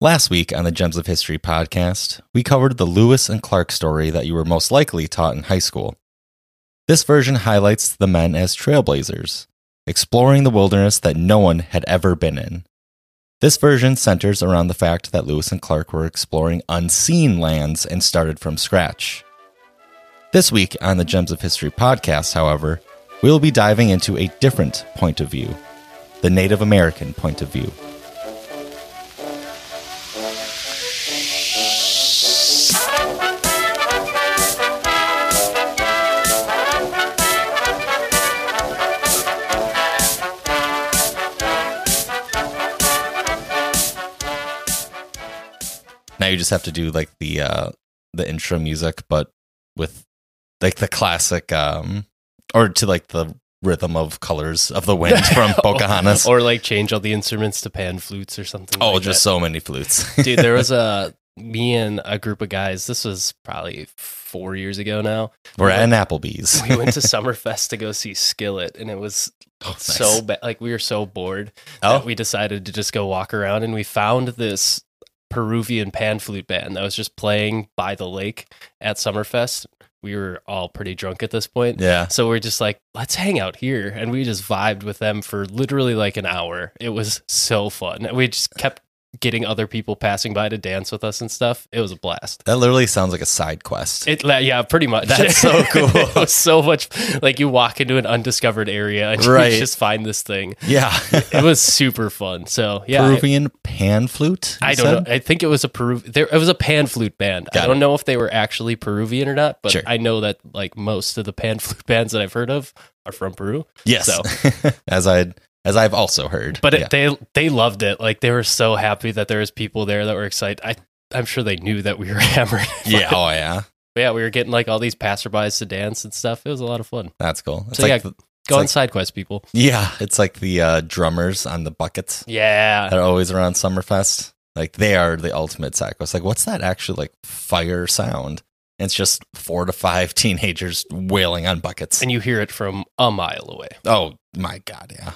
Last week on the Gems of History podcast, we covered the Lewis and Clark story that you were most likely taught in high school. This version highlights the men as trailblazers, exploring the wilderness that no one had ever been in. This version centers around the fact that Lewis and Clark were exploring unseen lands and started from scratch. This week on the Gems of History podcast, however, we will be diving into a different point of view the Native American point of view. Now you just have to do like the uh the intro music, but with like the classic um or to like the rhythm of colors of the wind from Pocahontas. or like change all the instruments to pan flutes or something. oh, like just that. so many flutes. dude. There was a me and a group of guys. This was probably four years ago now. We're at an Applebee's. We went to Summerfest to go see Skillet, and it was Oh, nice. so bad. Like we were so bored Oh. that we decided to just go walk around, and we found this Peruvian pan flute band that was just playing by the lake at Summerfest. We were all pretty drunk at this point. Yeah. So we're just like, let's hang out here. And we just vibed with them for literally like an hour. It was so fun. We just kept getting other people passing by to dance with us and stuff. It was a blast. That literally sounds like a side quest. It, yeah, pretty much. That's so cool. it was so much like you walk into an undiscovered area and Right. you just find this thing. yeah. It was super fun. So yeah, I- Peruvian pan flute? I, don't said? know. I think it was a Peru. There, it was a pan flute band. Got I don't know if they were actually Peruvian or not, but Sure. I know that like most of the pan flute bands that I've heard of are from Peru. Yes. So- as I as I've also heard. But it, Yeah. they they loved it. Like they were so happy that there was people there that were excited. I I'm sure they knew that we were hammered. yeah, oh yeah. But yeah, we were getting like all these passerbys to dance and stuff. It was a lot of fun. That's cool. It's So, like yeah, the, Go on like- side quest, people. yeah, it's like the uh, drummers on the buckets Yeah. that are always around Summerfest. Like they are the ultimate side quest. Like, what's that actually like fire sound? And it's just four to five teenagers wailing on buckets. And you hear it from a mile away. oh my god, yeah.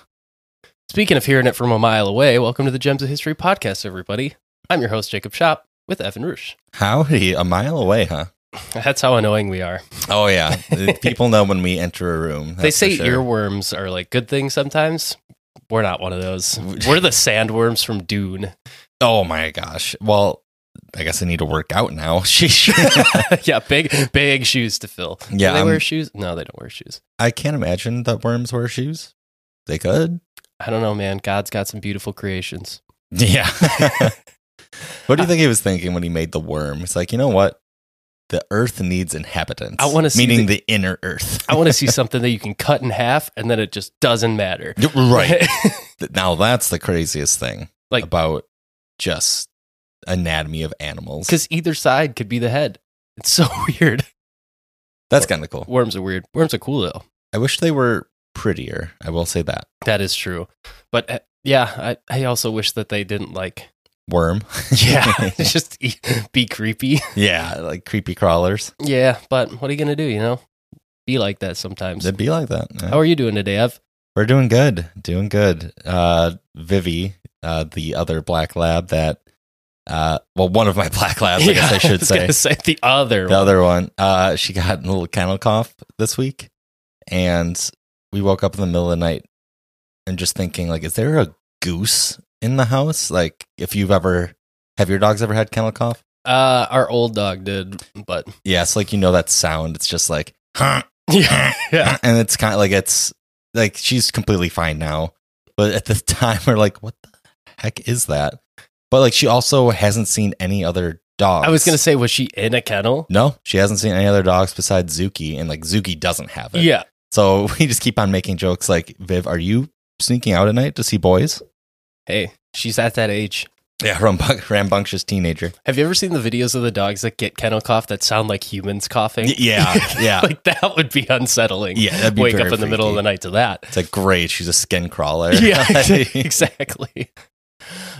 Speaking of hearing it from a mile away, welcome to the Gems of History podcast, everybody. I'm your host, Jacob Shop, with Evan Roosh. Howdy, a mile away, huh? That's how annoying we are. Oh yeah, people know when we enter a room. they say sure. earworms are like good things sometimes. We're not one of those. We're the sandworms from Dune. Oh my gosh. Well, I guess I need to work out now. Yeah, big big shoes to fill. Yeah, Do they wear shoes? No, they don't wear shoes. I can't imagine that worms wear shoes. They could. I don't know, man. God's got some beautiful creations. Yeah. what do you think he was thinking when he made the worm? It's like, you know what? The earth needs inhabitants. I wanna see meaning the- the, inner earth. I want to see something that you can cut in half and then it just doesn't matter. right. now that's the craziest thing Like- about just anatomy of animals. Because either side could be the head. It's so weird. That's kind of cool. Worms are weird. Worms are cool though. I wish they were prettier. I will say that. That is true. But uh, yeah, I, I also wish that they didn't like, Worm. yeah, just e- be creepy. yeah, like creepy crawlers. Yeah, but what are you going to do, you know? Be like that sometimes. It'd be like that. yeah. How are you doing today, Ev? We're doing good. Doing good. Uh Vivi, uh the other black lab that uh well one of my black labs, I guess I should was say. say the other The one. other one. Uh she got a little kennel cough this week and we woke up in the middle of the night and just thinking like is there a goose in the house? Like if you've ever have your dogs ever had kennel cough? Uh, our old dog did, but Yes, like you know that sound. It's just like huh yeah, yeah. and it's kind of like it's like she's completely fine now but at the time we're like what the heck is that but like she also hasn't seen any other dogs I was gonna say, was she in a kennel? no she hasn't seen any other dogs besides zuki and like zuki doesn't have it Yeah. So we just keep on making jokes like viv are you sneaking out at night to see boys Hey, she's at that age. yeah rambun- rambunctious teenager Have you ever seen the videos of the dogs that get kennel cough that sound like humans coughing? Y- yeah yeah like that would be unsettling. yeah that'd be Wake up in the middle of the night to that. it's like great she's a skin crawler Yeah, exactly.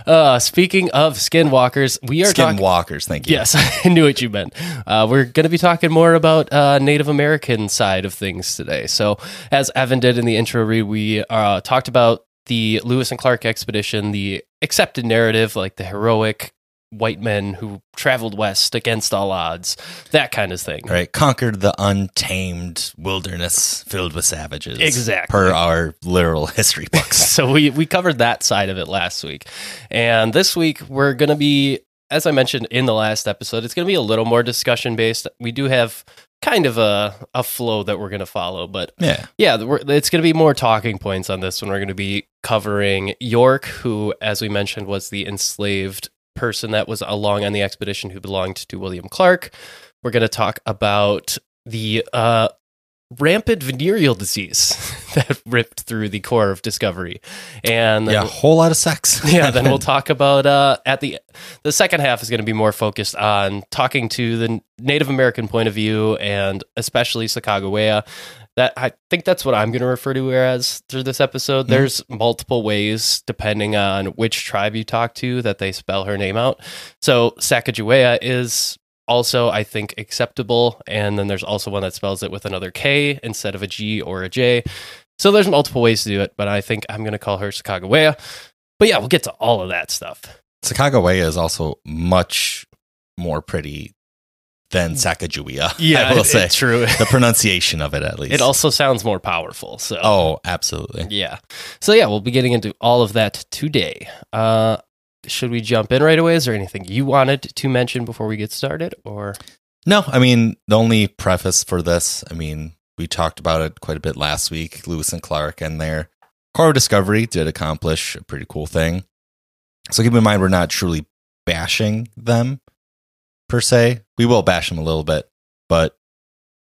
Uh, speaking of skinwalkers, we are skinwalkers. talking. walkers thank you Yes, I knew what you meant. Uh, we're going to be talking more about uh, Native American side of things today. So, as Evan did in the intro read, we uh, talked about the Lewis and Clark expedition, the accepted narrative, like the heroic white men who traveled west against all odds, that kind of thing. Right. Conquered the untamed wilderness filled with savages. Exactly. Per our literal history books. So we we covered that side of it last week. And this week we're going to be as I mentioned in the last episode, it's going to be a little more discussion based. We do have kind of a, a flow that we're going to follow, but yeah. yeah, we're, it's going to be more talking points on this one. We're going to be covering York, who, as we mentioned, was the enslaved person that was along on the expedition who belonged to William Clark. We're going to talk about the uh, rampant venereal disease that ripped through the Corps of Discovery, and Yeah, a whole lot of sex. yeah, then we'll talk about uh, at the the second half is going to be more focused on talking to the Native American point of view and especially Sacagawea. That I think that's what I'm going to refer to as through this episode. Mhm. There's multiple ways depending on which tribe you talk to that they spell her name out. So Sacagawea is also I think acceptable, and then there's also one that spells it with another K instead of a G or a J. So there's multiple ways to do it, but I think I'm going to call her Sacagawea. But yeah, we'll get to all of that stuff. Sacagawea is also much more pretty than Sacagawea. I will it- say. true. the pronunciation of it, at least. It also sounds more powerful. So Oh, absolutely. yeah. So yeah, we'll be getting into all of that today. Uh, should we jump in right away? Is there anything you wanted to mention before we get started, or No, I mean, the only preface for this, I mean, we talked about it quite a bit last week. Lewis and Clark and their Corps discovery did accomplish a pretty cool thing. So keep in mind, we're not truly bashing them per se. We will bash them a little bit, but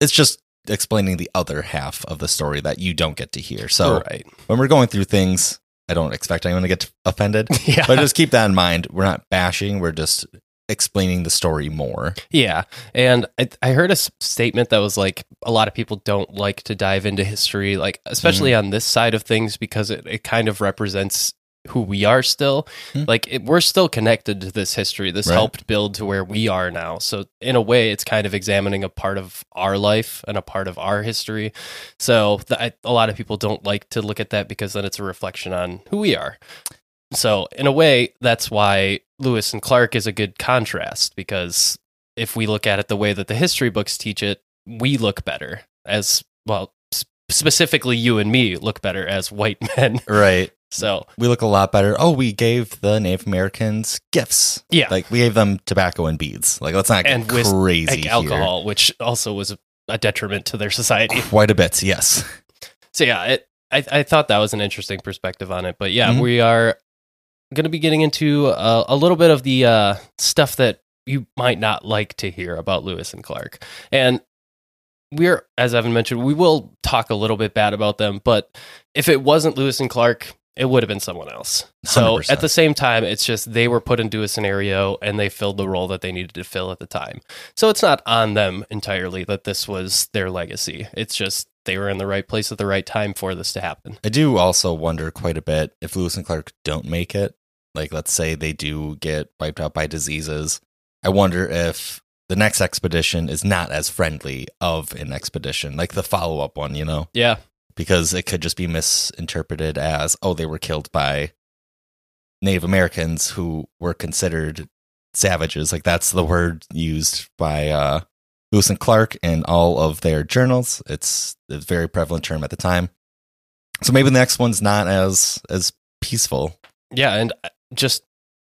it's just explaining the other half of the story that you don't get to hear. So right? when we're going through things, I don't expect anyone to get offended, Yeah, but just keep that in mind. We're not bashing, we're just explaining the story more. Yeah, and I, I heard a statement that was like a lot of people don't like to dive into history, like especially Mm. on this side of things because it, it kind of represents who we are still. Mm. Like it, we're still connected to this history. This Right. helped build to where we are now. So in a way, it's kind of examining a part of our life and a part of our history. So th- I, a lot of people don't like to look at that because then it's a reflection on who we are. So in a way, that's why Lewis and Clark is a good contrast because if we look at it the way that the history books teach it, we look better as well. Specifically, you and me look better as white men. Right. So we look a lot better. Oh, we gave the Native Americans gifts. yeah, Like we gave them tobacco and beads. Like let's not get And whis- crazy like here. alcohol, which also was a, detriment to their society. Quite a bit, yes. So yeah, it, I I thought that was an interesting perspective on it. But yeah, Mhm. we are going to be getting into a, a little bit of the uh, stuff that you might not like to hear about Lewis and Clark, and we're as Evan mentioned, we will talk a little bit bad about them. But if it wasn't Lewis and Clark, it would have been someone else. So 100%. at the same time, it's just they were put into a scenario and they filled the role that they needed to fill at the time. So it's not on them entirely that this was their legacy. It's just they were in the right place at the right time for this to happen. I do also wonder quite a bit if Lewis and Clark don't make it. Like let's say they do get wiped out by diseases. I wonder if the next expedition is not as friendly of an expedition, like the follow up one, you know? Yeah. because it could just be misinterpreted as oh they were killed by Native Americans who were considered savages like that's the word used by uh Lewis and Clark in all of their journals it's a very prevalent term at the time so maybe the next one's not as as peaceful Yeah, and uh, just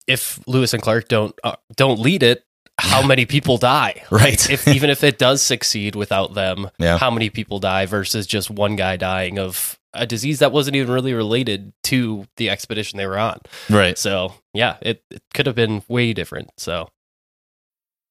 if Lewis and Clark don't uh, don't lead it, how many people die? right If even if it does succeed without them, Yeah. how many people die versus just one guy dying of a disease that wasn't even really related to the expedition they were on. right So yeah, it, it could have been way different. So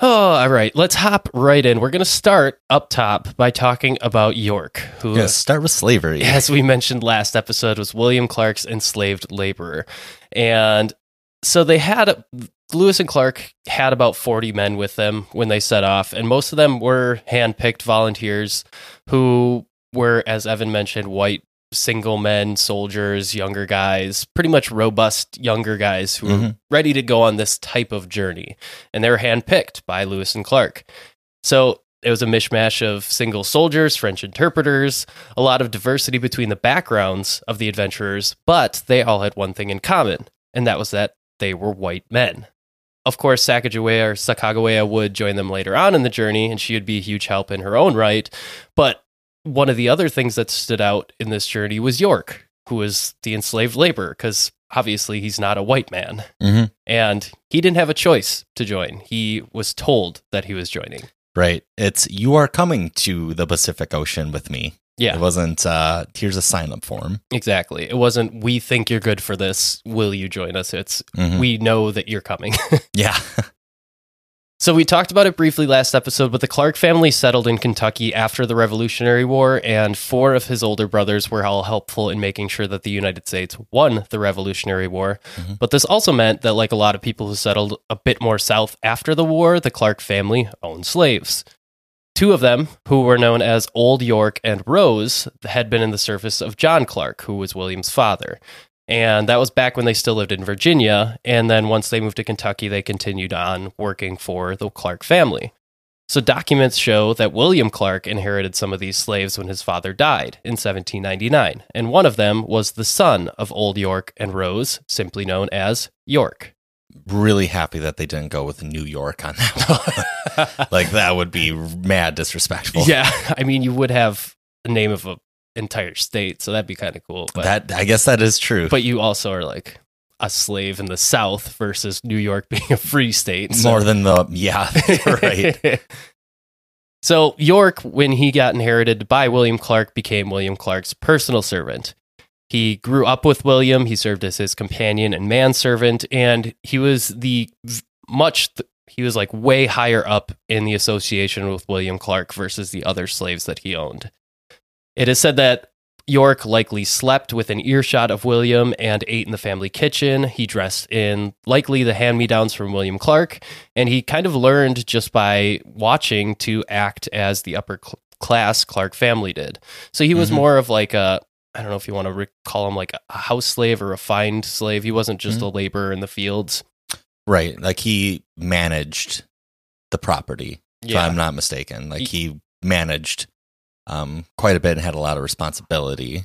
Oh, all right. Let's hop right in. We're going to start up top by talking about York, who, yeah start with slavery as we mentioned last episode, was William Clark's enslaved laborer. And so they had Lewis and Clark had about 40 men with them when they set off, and most of them were handpicked volunteers who were, as Evan mentioned, white single men, soldiers, younger guys, pretty much robust younger guys who were Mhm. ready to go on this type of journey. And they were handpicked by Lewis and Clark. So it was a mishmash of single soldiers, French interpreters, a lot of diversity between the backgrounds of the adventurers, but they all had one thing in common, and that was that they were white men. Of course, Sacagawea or Sacagawea would join them later on in the journey, and she would be a huge help in her own right. But one of the other things that stood out in this journey was York, who was the enslaved laborer, because obviously he's not a white man. Mhm. And he didn't have a choice to join. He was told that he was joining. Right. It's you are coming to the Pacific Ocean with me. Yeah. It wasn't uh here's a sign up form. Exactly. It wasn't, we think you're good for this. Will you join us? It's, Mhm. we know that you're coming. Yeah. so we talked about it briefly last episode, but the Clark family settled in Kentucky after the Revolutionary War, and four of his older brothers were all helpful in making sure that the United States won the Revolutionary War. Mhm. But this also meant that, like a lot of people who settled a bit more south after the war, the Clark family owned slaves. Two of them, who were known as Old York and Rose, had been in the service of John Clark, who was William's father. And that was back when they still lived in Virginia. And then once they moved to Kentucky, they continued on working for the Clark family. So documents show that William Clark inherited some of these slaves when his father died in 1799. And one of them was the son of Old York and Rose, simply known as York. really happy that they didn't go with New York on that one. like that would be mad disrespectful. yeah, I mean, you would have a name of an entire state, so that'd be kind of cool. But, That I guess that is true. but you also are like a slave in the South versus New York being a free state. so- More than the yeah, right. so York, when he got inherited by William Clark, became William Clark's personal servant. He grew up with William. He served as his companion and manservant, and he was the much. He was like way higher up in the association with William Clark versus the other slaves that he owned. It is said that York likely slept within earshot of William and ate in the family kitchen. He dressed in likely the hand me downs from William Clark, and he kind of learned just by watching to act as the upper cl- class Clark family did. So he was Mhm. more of like a I don't know if you want to re- call him like a house slave or a refined slave. He wasn't just a laborer in the fields. Right. Like he managed the property. If I'm not mistaken. Like he managed um quite a bit and had a lot of responsibility.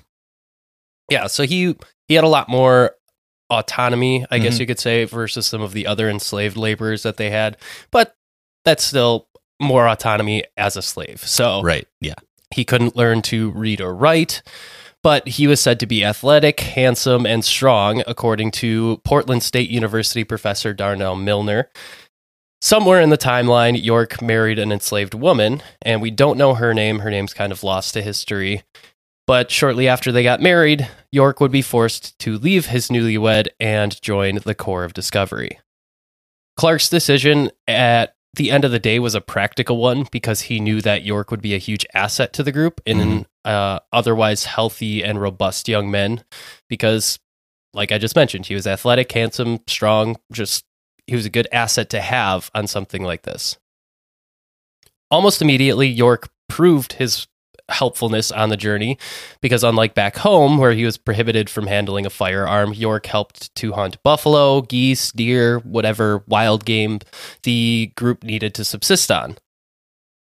Yeah, so he he had a lot more autonomy, I guess Mhm. you could say, versus some of the other enslaved laborers that they had. But that's still more autonomy as a slave. So Right. Yeah. he couldn't learn to read or write, but he was said to be athletic, handsome, and strong, according to Portland State University professor Darnell Millner. Somewhere in the timeline, York married an enslaved woman, and we don't know her name. Her name's kind of lost to history. But shortly after they got married, York would be forced to leave his newlywed and join the Corps of Discovery. Clark's decision at the end of the day was a practical one because he knew that York would be a huge asset to the group in an uh, otherwise healthy and robust young men. Because, like I just mentioned, he was athletic, handsome, strong, just he was a good asset to have on something like this. Almost immediately, York proved his helpfulness on the journey because unlike back home where he was prohibited from handling a firearm york helped to hunt buffalo geese deer whatever wild game the group needed to subsist on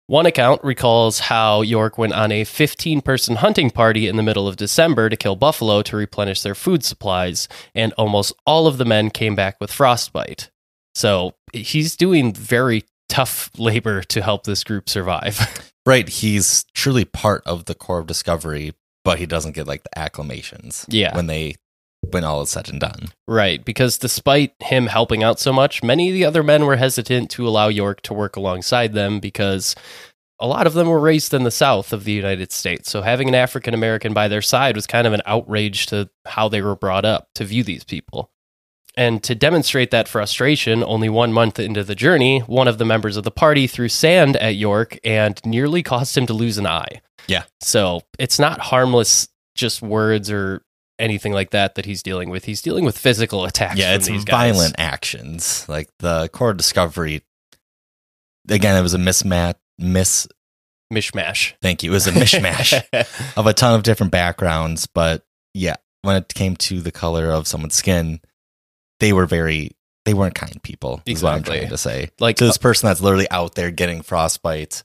one account recalls how york went on a 15 person hunting party in the middle of december to kill buffalo to replenish their food supplies and almost all of the men came back with frostbite so he's doing very tough labor to help this group survive Right. He's truly part of the Corps of Discovery, but he doesn't get like the acclamations. Yeah. When they when all is said and done. Right, because despite him helping out so much, many of the other men were hesitant to allow York to work alongside them because a lot of them were raised in the South of the United States. So having an African American by their side was kind of an outrage to how they were brought up to view these people. And to demonstrate that frustration, only one month into the journey, one of the members of the party threw sand at York and nearly caused him to lose an eye. Yeah. So it's not harmless, just words or anything like that that he's dealing with. He's dealing with physical attacks. yeah, it's violent actions. Like the Corps discovery. Again, it was a mismatch. Miss. mishmash. Thank you. It was a mishmash of a ton of different backgrounds, but yeah, when it came to the color of someone's skin, they were very. They weren't kind people. Is what I'm trying to say. like to this uh, person that's literally out there getting frostbite,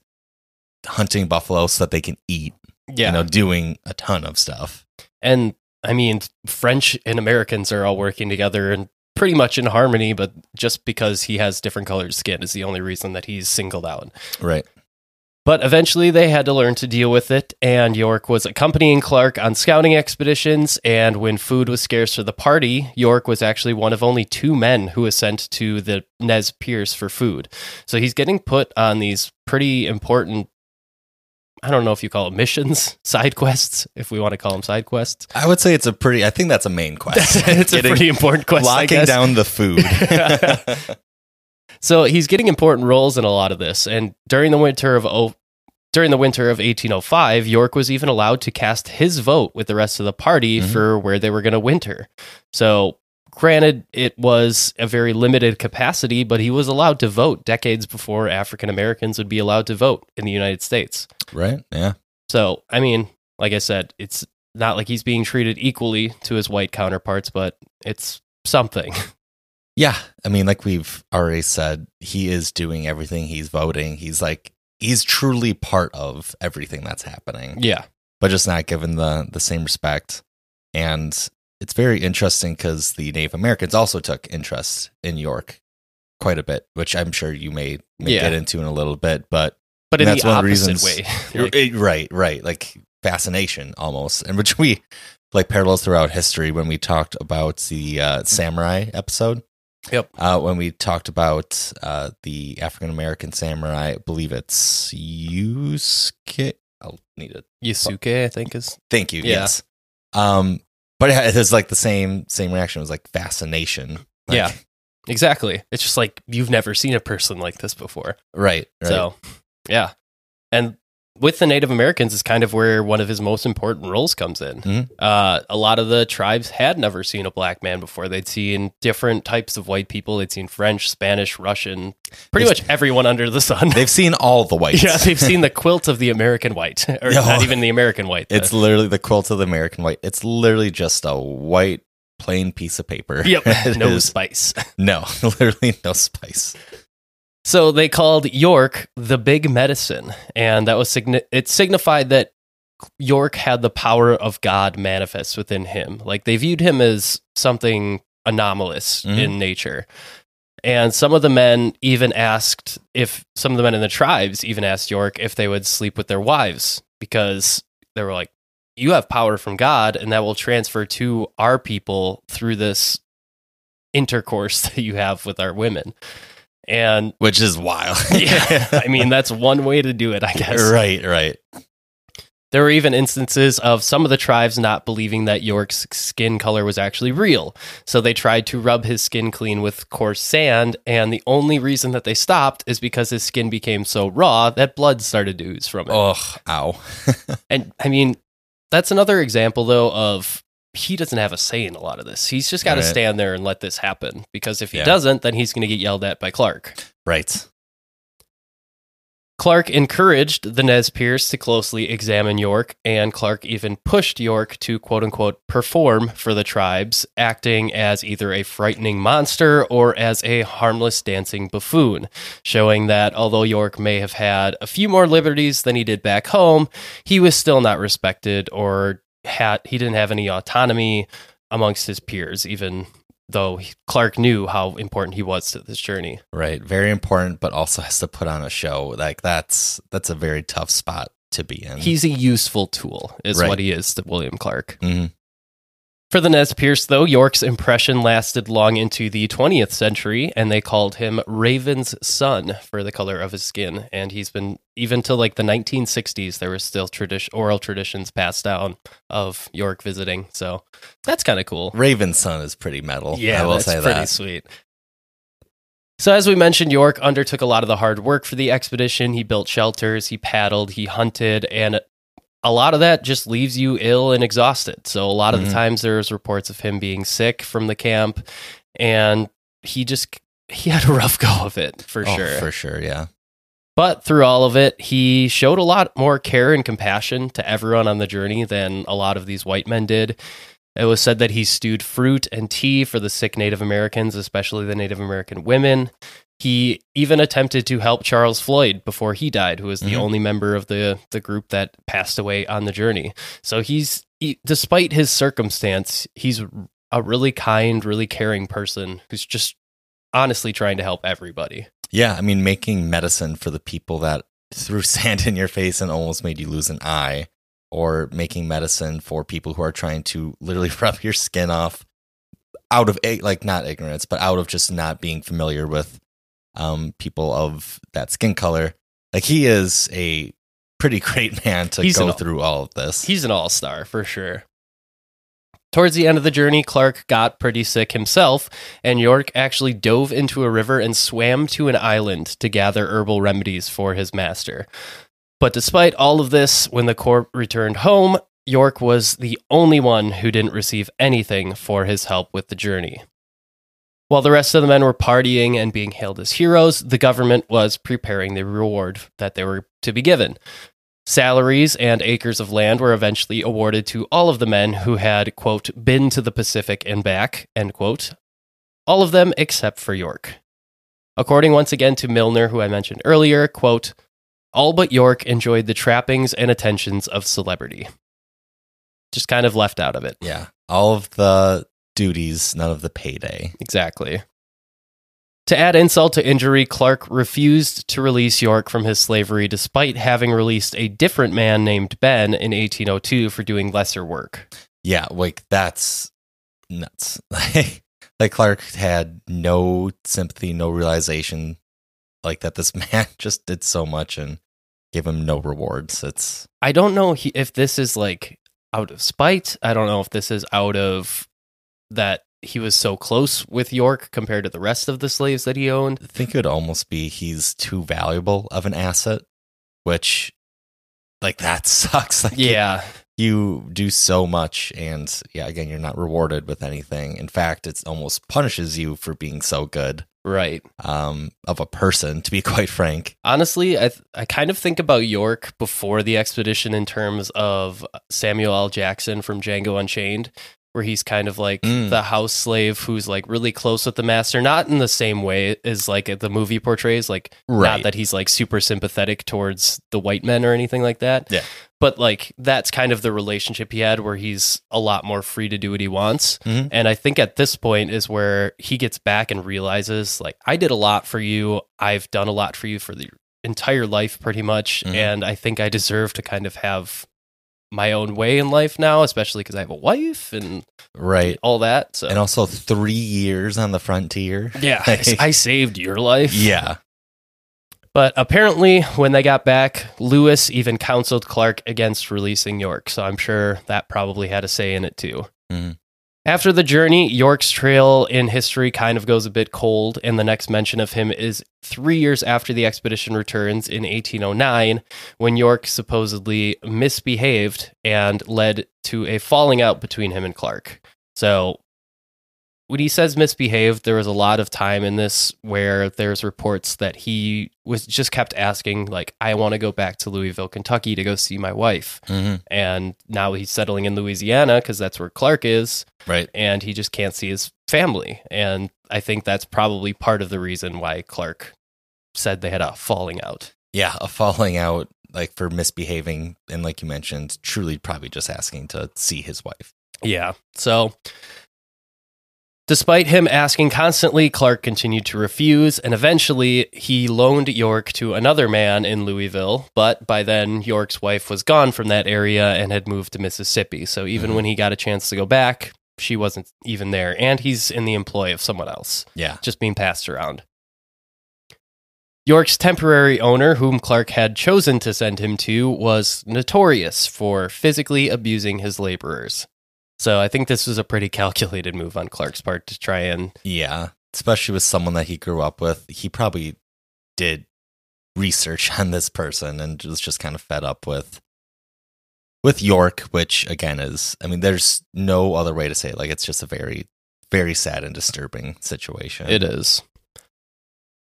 hunting buffalo so that they can eat. yeah, You know, doing a ton of stuff. and I mean, French and Americans are all working together and pretty much in harmony. But just because he has different colored skin is the only reason that he's singled out. Right. But eventually they had to learn to deal with it, and York was accompanying Clark on scouting expeditions. And when food was scarce for the party, York was actually one of only two men who was sent to the Nez Perce for food. So he's getting put on these pretty important, I don't know if you call it missions, side quests, if we want to call them side quests. I would say it's a pretty. I think that's a main quest. it's a pretty important quest. I locking down the food. So he's getting important roles in a lot of this. And during the winter of oh, during the winter of 1805, York was even allowed to cast his vote with the rest of the party Mhm. for where they were going to winter. So granted, it was a very limited capacity, but he was allowed to vote decades before African Americans would be allowed to vote in the United States. right? Yeah. So, I mean, like I said, it's not like he's being treated equally to his white counterparts, but it's something. Yeah. I mean, like we've already said, he is doing everything. He's voting. He's like he's truly part of everything that's happening. yeah. but just not given the the same respect. And it's very interesting because the Native Americans also took interest in York quite a bit, which I'm sure you may, may Yeah. get into in a little bit. But But in that's the one of the opposite reasons- way. Like- right, right, like fascination almost, and which we like parallels throughout history when we talked about the uh, samurai episode. Yep. Uh, when we talked about uh, the African American samurai, I believe it's Yasuke. I'll need it. Yasuke, I think is Thank you. Yeah. Yes. Um, but it was like the same same reaction. It was like fascination. Like, Yeah. exactly. It's just like you've never seen a person like this before. Right. Right. So, yeah. And with the Native Americans is kind of where one of his most important roles comes in. Mhm. Uh, a lot of the tribes had never seen a black man before. They'd seen different types of white people. They'd seen French, Spanish, Russian, pretty They've- much everyone under the sun. They've seen all the whites. yeah, they've seen the quilt of the American white, or Yeah. not even the American white. It's the- literally the quilt of the American white. It's literally just a white plain piece of paper. yep, no is- spice. no, literally no spice. So they called York the Big Medicine, and that was signi- it signified that York had the power of God manifest within him. Like they viewed him as something anomalous Mhm. in nature. And some of the men even asked if some of the men in the tribes even asked York if they would sleep with their wives because they were like, You have power from God, and that will transfer to our people through this intercourse that you have with our women. And Which is wild. yeah, I mean, that's one way to do it, I guess. right, right. There were even instances of some of the tribes not believing that York's skin color was actually real. So they tried to rub his skin clean with coarse sand, and the only reason that they stopped is because his skin became so raw that blood started to ooze from it. Ugh, ow. And I mean, that's another example, though, of he doesn't have a say in a lot of this. He's just got to Right. stand there and let this happen because if he Yeah. doesn't, then he's going to get yelled at by Clark. right. Clark encouraged the Nez Perce to closely examine York, and Clark even pushed York to quote unquote perform for the tribes, acting as either a frightening monster or as a harmless dancing buffoon, showing that although York may have had a few more liberties than he did back home, he was still not respected or had he didn't have any autonomy amongst his peers, even though Clark knew how important he was to this journey. Right. Very important, but also has to put on a show. Like that's that's a very tough spot to be in. He's a useful tool, is Right. what he is to William Clark. Mhm. For the Nez Perce, though, York's impression lasted long into the 20th century, and they called him Raven's son for the color of his skin. And he's been, even till like the 1960s, there were still tradition, oral traditions passed down of York visiting. So that's kind of cool. Raven's son is pretty metal. Yeah, I will that's say pretty that. sweet. So, as we mentioned, York undertook a lot of the hard work for the expedition. He built shelters, he paddled, he hunted, and a lot of that just leaves you ill and exhausted. So a lot of Mhm. the times there's reports of him being sick from the camp and he just he had a rough go of it for Oh, sure. For sure, yeah. But through all of it, he showed a lot more care and compassion to everyone on the journey than a lot of these white men did. It was said that he stewed fruit and tea for the sick Native Americans, especially the Native American women. He even attempted to help Charles Floyd before he died, who was the Mhm. only member of the, the group that passed away on the journey. So he's, he, despite his circumstance, he's a really kind, really caring person who's just honestly trying to help everybody. Yeah, I mean, making medicine for the people that threw sand in your face and almost made you lose an eye, or making medicine for people who are trying to literally rub your skin off out of like not ignorance, but out of just not being familiar with um, people of that skin color. Like he is a pretty great man to He's go an- through all of this. He's an all star for sure. Towards the end of the journey, Clark got pretty sick himself, and York actually dove into a river and swam to an island to gather herbal remedies for his master. But despite all of this, when the corps returned home, York was the only one who didn't receive anything for his help with the journey. While the rest of the men were partying and being hailed as heroes, the government was preparing the reward that they were to be given. Salaries and acres of land were eventually awarded to all of the men who had, quote, been to the Pacific and back, end quote. All of them except for York. According once again to Millner, who I mentioned earlier, quote, all but York enjoyed the trappings and attentions of celebrity. Just kind of left out of it. yeah, all of the duties, none of the payday. Exactly. To add insult to injury, Clark refused to release York from his slavery despite having released a different man named Ben in 1802 for doing lesser work. Yeah, like that's nuts. like Clark had no sympathy, no realization, like that this man just did so much and gave him no rewards. It's I don't know if this is like out of spite. I don't know if this is out of that he was so close with York compared to the rest of the slaves that he owned. I think it would almost be he's too valuable of an asset, which like that sucks. Like Yeah. you do so much and yeah, again, you're not rewarded with anything. In fact, it almost punishes you for being so good Right. um of a person, to be quite frank. Honestly, I th- I kind of think about York before the expedition in terms of Samuel L. Jackson from Django Unchained, where he's kind of like Mm. the house slave who's like really close with the master, not in the same way as like the movie portrays, like not that he's like super sympathetic towards the white men or anything like that. Yeah. But like that's kind of the relationship he had where he's a lot more free to do what he wants. Mhm. And I think at this point is where he gets back and realizes, like, I did a lot for you. I've done a lot for you for the entire life, pretty much. Mhm. And I think I deserve to kind of have my own way in life now, especially because I have a wife and Right. all that. So, And also three years on the frontier. yeah, I, I saved your life. Yeah. But apparently, when they got back, Lewis even counseled Clark against releasing York. So I'm sure that probably had a say in it too. Mhm. After the journey, York's trail in history kind of goes a bit cold, and the next mention of him is three years after the expedition returns in 1809, when York supposedly misbehaved and led to a falling out between him and Clark. So when he says misbehaved, there was a lot of time in this where there's reports that he was just kept asking, like, I want to go back to Louisville, Kentucky to go see my wife. hmm And now he's settling in Louisiana because that's where Clark is, Right. and he just can't see his family. And I think that's probably part of the reason why Clark said they had a falling out. Yeah. A falling out, like for misbehaving. And like you mentioned, truly probably just asking to see his wife. Yeah. So, despite him asking constantly, Clark continued to refuse, and eventually he loaned York to another man in Louisville. But by then, York's wife was gone from that area and had moved to Mississippi. So, even Mhm. when he got a chance to go back, she wasn't even there. And he's in the employ of someone else, Yeah. just being passed around. York's temporary owner, whom Clark had chosen to send him to, was notorious for physically abusing his laborers. So I think this was a pretty calculated move on Clark's part to try and Yeah. Especially with someone that he grew up with. He probably did research on this person and was just kind of fed up with with York, which again is, I mean, there's no other way to say it. Like, it's just a very, very sad and disturbing situation. It is.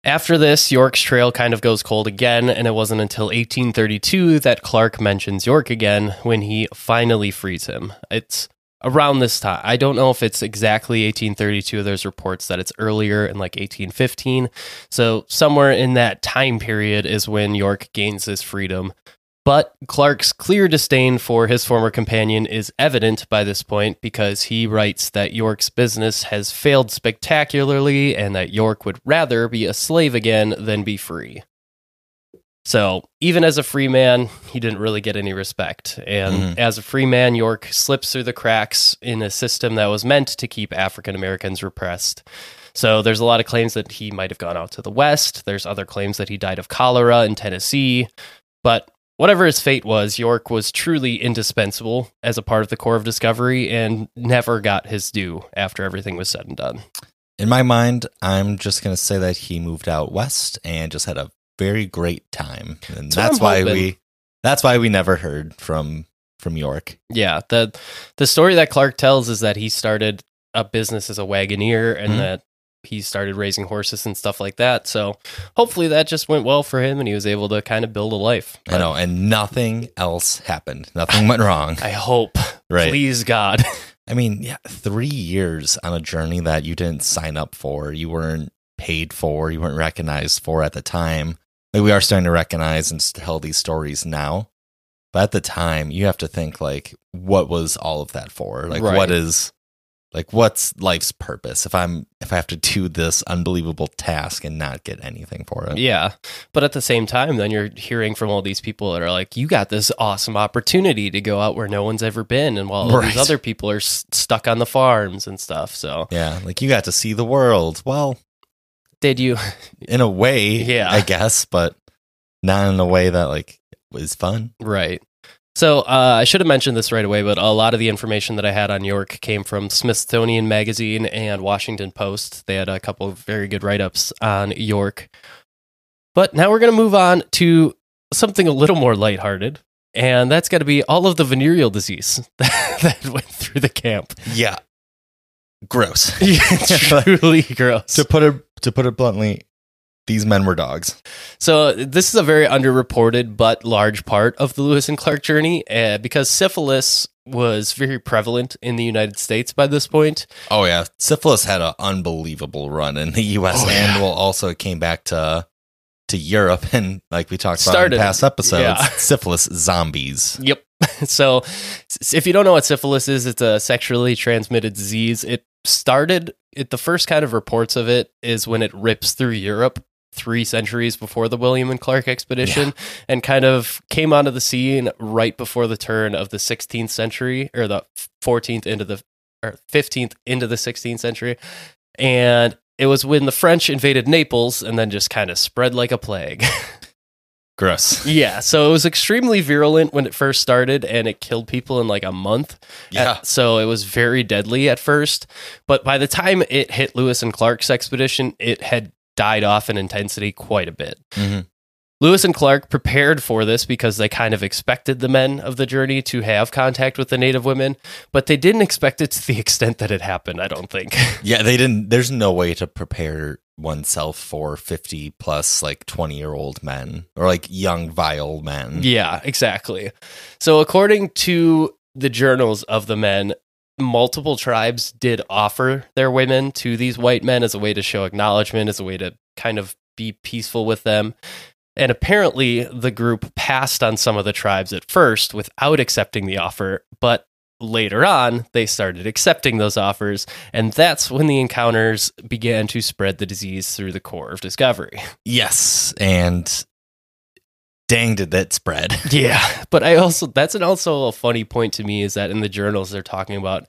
After this, York's trail kind of goes cold again, and it wasn't until 1832 that Clark mentions York again when he finally frees him. It's around this time. I don't know if it's exactly 1832. There's reports that it's earlier in like 1815. So, somewhere in that time period is when York gains his freedom. But Clark's clear disdain for his former companion is evident by this point because he writes that York's business has failed spectacularly and that York would rather be a slave again than be free. So, even as a free man, he didn't really get any respect. And Mhm. as a free man, York slips through the cracks in a system that was meant to keep African Americans repressed. So, there's a lot of claims that he might have gone out to the West. There's other claims that he died of cholera in Tennessee. But whatever his fate was, York was truly indispensable as a part of the Corps of Discovery and never got his due after everything was said and done. In my mind, I'm just going to say that he moved out west and just had a very great time. And That's that's I'm why hoping. we, that's why we never heard from, from York. Yeah, the the story that Clark tells is that he started a business as a wagoneer and Mhm. that he started raising horses and stuff like that. So hopefully that just went well for him and he was able to kind of build a life. I know. And nothing else happened. Nothing went wrong. I hope. Right. Please God. I mean, yeah, three years on a journey that you didn't sign up for, you weren't paid for, you weren't recognized for at the time. Like we are starting to recognize and tell these stories now, but at the time, you have to think like, what was all of that for? Like, Right. what is, like, what's life's purpose? If I'm, if I have to do this unbelievable task and not get anything for it, Yeah. But at the same time, then you're hearing from all these people that are like, you got this awesome opportunity to go out where no one's ever been. And while all Right. these other people are s- stuck on the farms and stuff. So yeah, like you got to see the world. Well, did you? in a way, Yeah. I guess, but not in a way that like was fun. Right. So uh, I should have mentioned this right away, but a lot of the information that I had on York came from Smithsonian Magazine and Washington Post. They had a couple of very good write ups on York. But now we're going to move on to something a little more lighthearted, and that's got to be all of the venereal disease that went through the camp. Yeah. Gross. Truly gross. to put it to put it bluntly, these men were dogs. So this is a very underreported but large part of the Lewis and Clark journey uh, because syphilis was very prevalent in the United States by this point. Oh yeah, syphilis had an unbelievable run in the U.S. Oh, and yeah. well, also came back to to Europe and like we talked about Started- in past episodes, yeah. syphilis zombies. Yep. So if you don't know what syphilis is, it's a sexually transmitted disease. It started it the first kind of reports of it is when it rips through Europe three centuries before the William and Clark expedition and kind of came onto the scene right before the turn of the 16th century or the 14th into the or 15th into the 16th century. And it was when the French invaded Naples and then just kind of spread like a plague. Gross. yeah, so it was extremely virulent when it first started and it killed people in like a month. Yeah. Uh, so it was very deadly at first, but by the time it hit Lewis and Clark's expedition, it had died off in intensity quite a bit. Mhm. Lewis and Clark prepared for this because they kind of expected the men of the journey to have contact with the native women, but they didn't expect it to the extent that it happened, I don't think. Yeah, they didn't. There's no way to prepare oneself for 50 plus like 20 year old men or like young vile men. Yeah, exactly. So, according to the journals of the men, multiple tribes did offer their women to these white men as a way to show acknowledgement, as a way to kind of be peaceful with them. And apparently, the group passed on some of the tribes at first without accepting the offer, but later on, they started accepting those offers. And that's when the encounters began to spread the disease through the Corps of Discovery. Yes, and dang, did that spread? Yeah, but I also that's an also a funny point to me is that in the journals they're talking about,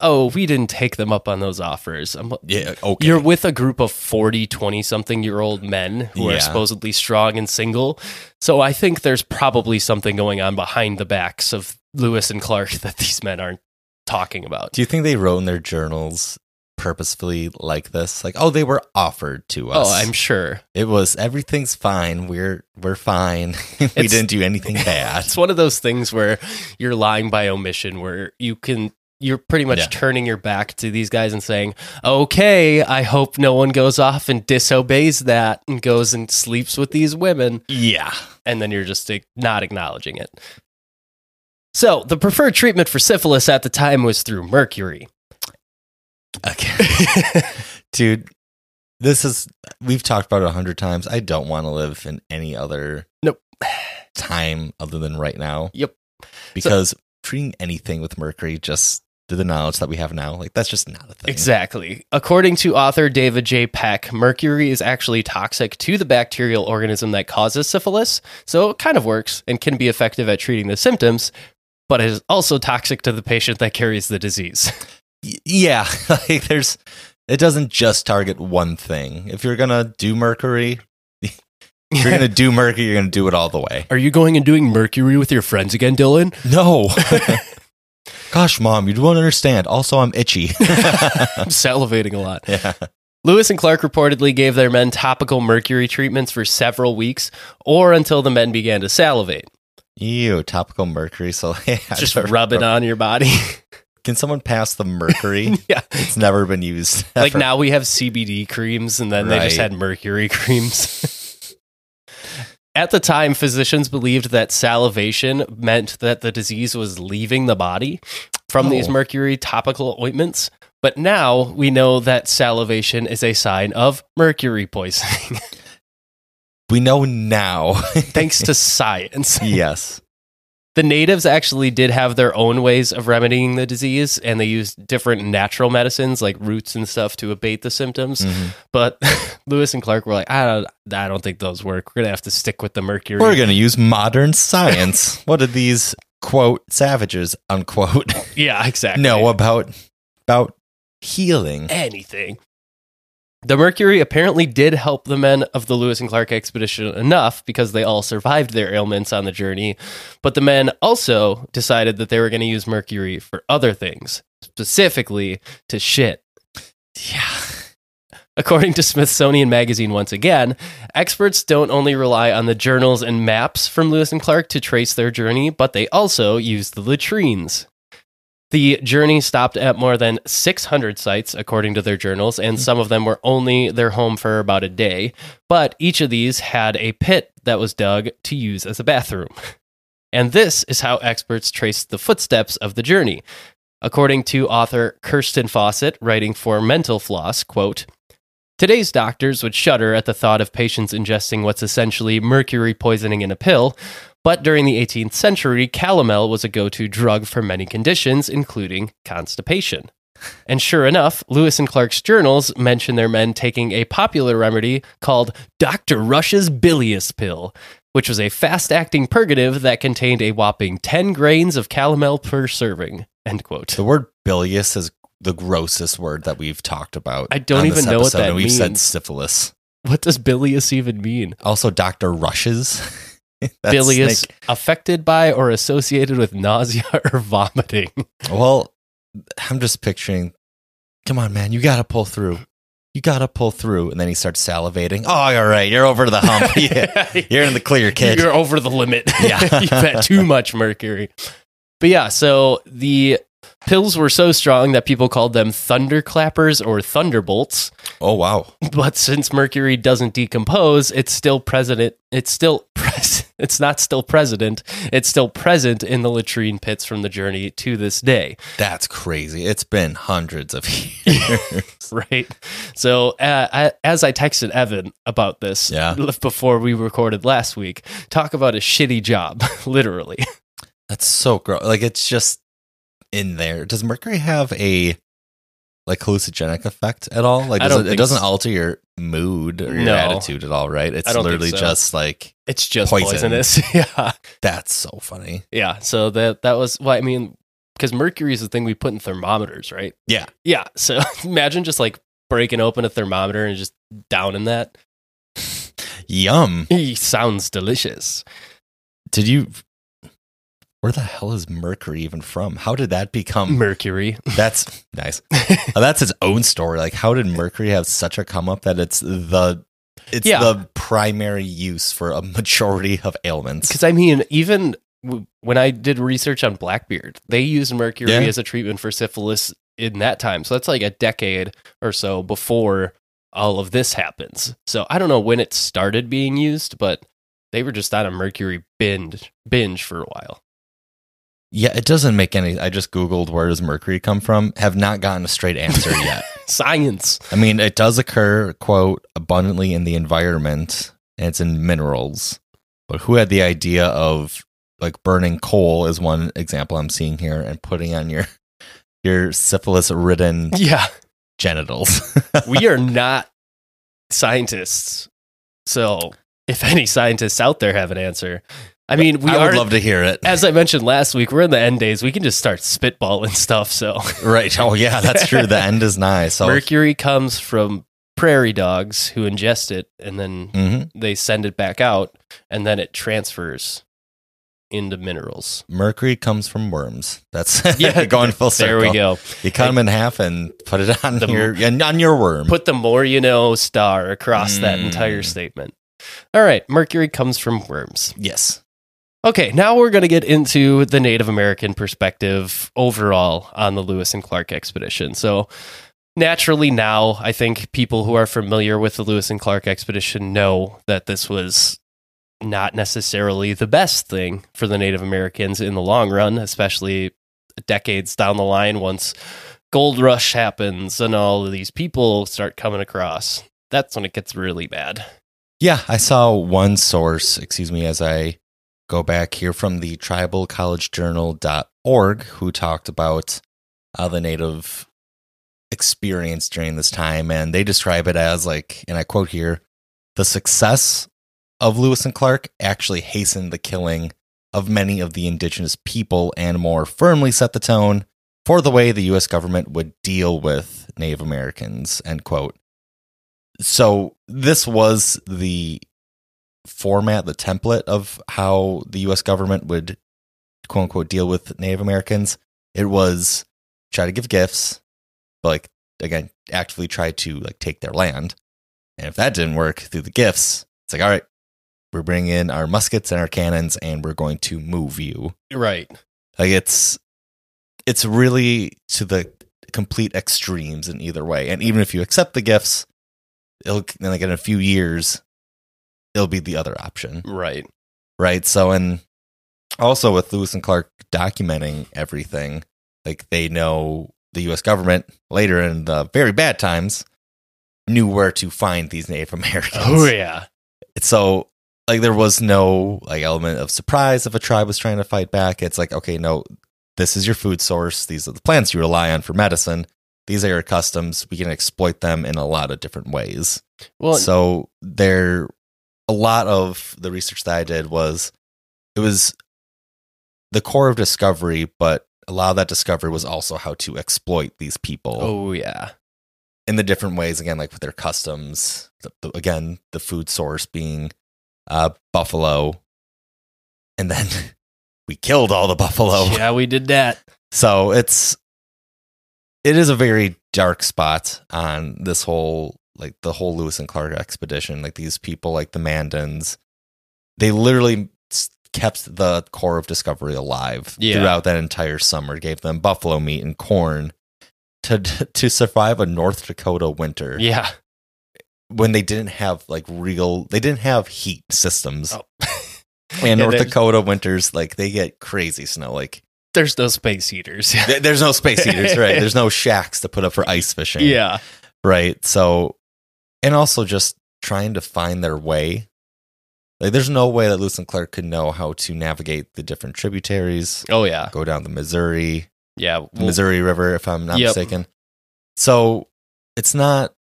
oh, we didn't take them up on those offers. I'm, Yeah, okay. You're with a group of 40, 20 something year old men who Yeah. are supposedly strong and single. So I think there's probably something going on behind the backs of Lewis and Clark that these men aren't talking about. Do you think they wrote in their journals purposefully like this? Like, oh, they were offered to oh, us. Oh, I'm sure. It was everything's fine. We're we're fine. we It's- didn't do anything bad. It's one of those things where you're lying by omission, where you can. You're pretty much Yeah. turning your back to these guys and saying, "Okay, I hope no one goes off and disobeys that and goes and sleeps with these women." yeah. and then you're just like, not acknowledging it. So, the preferred treatment for syphilis at the time was through mercury. Okay. Dude, this is we've talked about it a hundred times. I don't want to live in any other Nope. time other than right now. Yep. Because treating anything with mercury just to the knowledge that we have now, like that's just not a thing. Exactly. According to author David J. Peck, mercury is actually toxic to the bacterial organism that causes syphilis, so it kind of works and can be effective at treating the symptoms, but it is also toxic to the patient that carries the disease. Yeah, like there's it doesn't just target one thing. If you're gonna do mercury, if you're gonna do mercury, you're gonna do it all the way. Are you going and doing mercury with your friends again, Dylan? No. Gosh, mom, you don't understand. Also, I'm itchy. I'm salivating a lot. yeah. Lewis and Clark reportedly gave their men topical mercury treatments for several weeks or until the men began to salivate. Ew, topical mercury. So yeah, Just rub it on your body. Can someone pass the mercury? yeah. it's never been used. Like now we have CBD creams and then they just had mercury creams. At the time, physicians believed that salivation meant that the disease was leaving the body from these Oh. mercury topical ointments. But now we know that salivation is a sign of mercury poisoning, we know now. thanks to science. yes. The natives actually did have their own ways of remedying the disease, and they used different natural medicines like roots and stuff to abate the symptoms. Mhm. But Lewis and Clark were like, I don't, I don't think those work. We're gonna have to stick with the mercury. We're going to use modern science. what did these quote savages unquote yeah, exactly. know about about healing? anything. The mercury apparently did help the men of the Lewis and Clark expedition enough because they all survived their ailments on the journey. But the men also decided that they were going to use mercury for other things, specifically to shit. Yeah. According to Smithsonian Magazine, once again, experts don't only rely on the journals and maps from Lewis and Clark to trace their journey, but they also use the latrines. The journey stopped at more than 600 sites, according to their journals, and hmm. some of them were only their home for about a day. But each of these had a pit that was dug to use as a bathroom. And this is how experts traced the footsteps of the journey. According to author Kirsten Fawcett, writing for Mental Floss, quote, Today's doctors would shudder at the thought of patients ingesting what's essentially mercury poisoning in a pill, but during the 18th century, calomel was a go to drug for many conditions, including constipation. And sure enough, Lewis and Clark's journals mention their men taking a popular remedy called Dr. Rush's bilious pill, which was a fast acting purgative that contained a whopping 10 grains of calomel per serving. End quote. The word bilious is the grossest word that we've talked about. I don't on even know what episode, that and we've said syphilis. What does bilious even mean? Also, Doctor Rushes. Bilious affected by or associated with nausea or vomiting. Well, I'm just picturing. Come on, man! You got to pull through. You got to pull through, and then he starts salivating. Oh, all right, you're over the hump. Yeah, you're in the clear, kid. You're over the limit. Yeah. You've had too much mercury. But yeah, so the pills were so strong that people called them thunderclappers or thunderbolts. oh wow! But since mercury doesn't decompose, it's still present. It's still pres- It's not still present. It's still present in the latrine pits from the journey to this day. That's crazy. It's been hundreds of years. right? So, uh, I, as I texted Evan about this Yeah. before we recorded last week, talk about a shitty job, literally. That's so gross. Like it's just in there. Does mercury have a like hallucinogenic effect at all? Like does it, it doesn't so. alter your mood or your No. attitude at all, right? It's I don't think literally so. just like It's just Poison. poisonous. yeah, that's so funny. yeah. So that that was what I mean because mercury is the thing we put in thermometers, right? Yeah. Yeah. So imagine just like breaking open a thermometer and just down in that. Yum. He sounds delicious. Did you where the hell is Mercury even from? How did that become? Mercury. That's nice. Uh, that's its own story. Like, how did Mercury have such a come up that it's the it's Yeah. the primary use for a majority of ailments? Because I mean, even w- when I did research on Blackbeard, they used mercury Yeah. as a treatment for syphilis in that time. So that's like a decade or so before all of this happens. So I don't know when it started being used, but they were just on a mercury binge binge for a while. Yeah, it doesn't make any. I just googled where does Mercury come from. Have not gotten a straight answer yet. Science. I mean, it does occur, quote, abundantly in the environment, and it's in minerals. But who had the idea of like burning coal is one example I'm seeing here, and putting on your your syphilis ridden Yeah. genitals? we are not scientists. So if any scientists out there have an answer, I mean, we I are would love to hear it. as I mentioned last week, we're in the end days. We can just start spitballing stuff. So right. Oh yeah, that's true. The end is nigh. So mercury comes from prairie dogs who ingest it and then Mhm. they send it back out and then it transfers into minerals. Mercury comes from worms. That's Yeah, going full circle. There we go. You cut them in half and put it on The- your on your worm. Put the more you know star across that Mm. entire statement. All right, mercury comes from worms. yes. Okay, now we're going to get into the Native American perspective overall on the Lewis and Clark expedition. So, naturally, now I think people who are familiar with the Lewis and Clark expedition know that this was not necessarily the best thing for the Native Americans in the long run, especially decades down the line once gold rush happens and all of these people start coming across. That's when it gets really bad. Yeah, I saw one source, excuse me, as I go back here from the tribalcollegejournal.org, who talked about uh, the native experience during this time. And they describe it as, like, and I quote here, the success of Lewis and Clark actually hastened the killing of many of the indigenous people and more firmly set the tone for the way the US government would deal with Native Americans, end quote. So this was the format, the template of how the US government would quote unquote deal with Native Americans. It was try to give gifts, but like again, actively try to like take their land. And if that didn't work through the gifts, it's like, all right, we're bringing in our muskets and our cannons and we're going to move you. Right. Like it's it's really to the complete extremes in either way. And even if you accept the gifts, it'll then like in a few years, it'll be the other option. Right. Right. So and also with Lewis and Clark documenting everything, like they know the US government later in the very bad times knew where to find these Native Americans. Oh, yeah. So like there was no like element of surprise if a tribe was trying to fight back. It's like, okay, no, this is your food source. These are the plants you rely on for medicine. These are your customs. We can exploit them in a lot of different ways. Well, so there a lot of the research that I did was it was the Corps of Discovery, but a lot of that discovery was also how to exploit these people oh, yeah. in the different ways again like with their customs the, the- again the food source being uh buffalo and then we killed all the buffalo Yeah, we did that. so it's it is a very dark spot on this whole like the whole lewis and clark expedition like these people like the mandans they literally kept the Corps of Discovery alive Yeah. throughout that entire summer gave them buffalo meat and corn to to survive a north dakota winter Yeah. when they didn't have like real they didn't have heat systems Oh. and Yeah, north dakota winters like they get crazy snow like There's no space heaters. there's no space heaters right there's no shacks to put up for ice fishing yeah. right so and also just trying to find their way like there's no way that lewis and clark could know how to navigate the different tributaries Oh, yeah. go down the missouri Yeah. the well, Missouri River, if I'm not Yep. mistaken. So it's not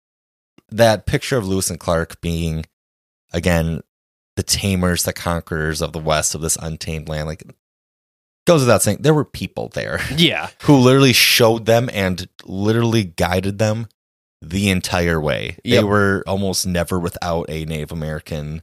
that picture of Lewis and Clark being, again, the tamers, the conquerors of the West of this untamed land. Like, goes without saying, there were people there Yeah. who literally showed them and literally guided them the entire way. They were almost never without a Native American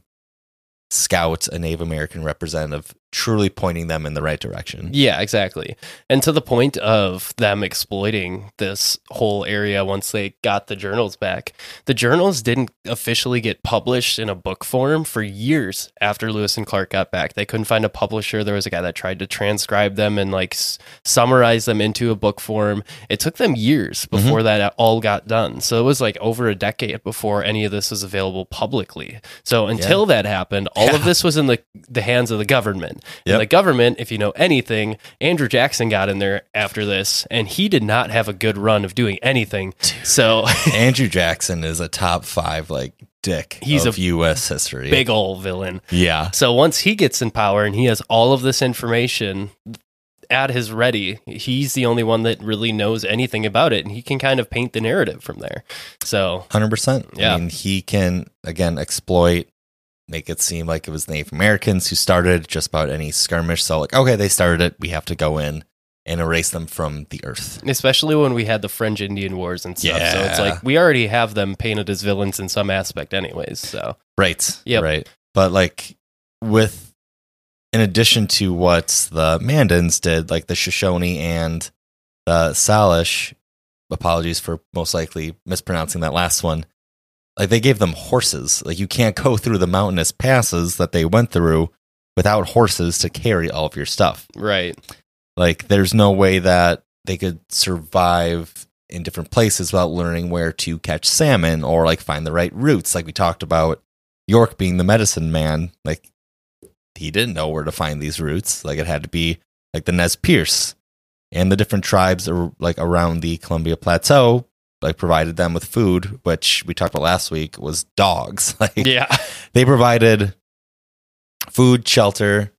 scout, a Native American representative truly pointing them in the right direction. Yeah, exactly. And to the point of them exploiting this whole area once they got the journals back, the journals didn't officially get published in a book form for years after Lewis and Clark got back. They couldn't find a publisher. There was a guy that tried to transcribe them and like s- summarize them into a book form. It took them years mm-hmm. before that all got done. So it was like over a decade before any of this was available publicly. So until that happened, all of this was in the the hands of the government. Yep. And the government, if you know anything, Andrew Jackson got in there after this, and he did not have a good run of doing anything. So Andrew Jackson is a top five like dick He's of a U.S. history. big old villain. yeah, So once he gets in power and he has all of this information at his ready, he's the only one that really knows anything about it, and he can kind of paint the narrative from there. So hundred percent. Yeah. I mean, he can again exploit, make it seem like it was Native Americans who started just about any skirmish. So like, okay, they started it. We have to go in and erase them from the earth. especially when we had the French Indian Wars and stuff. So it's like we already have them painted as villains in some aspect, anyways. So Right. yeah, Right. But like with in addition to what the Mandans did, like the Shoshone and the Salish, apologies for most likely mispronouncing that last one. Like they gave them horses. Like you can't go through the mountainous passes that they went through without horses to carry all of your stuff. right, Like there's no way that they could survive in different places without learning where to catch salmon or like find the right routes. Like we talked about York being the medicine man, like he didn't know where to find these routes. Like it had to be like the Nez Perce and the different tribes ar- like around the Columbia Plateau like provided them with food, which we talked about last week was dogs. Like yeah, they provided food, shelter,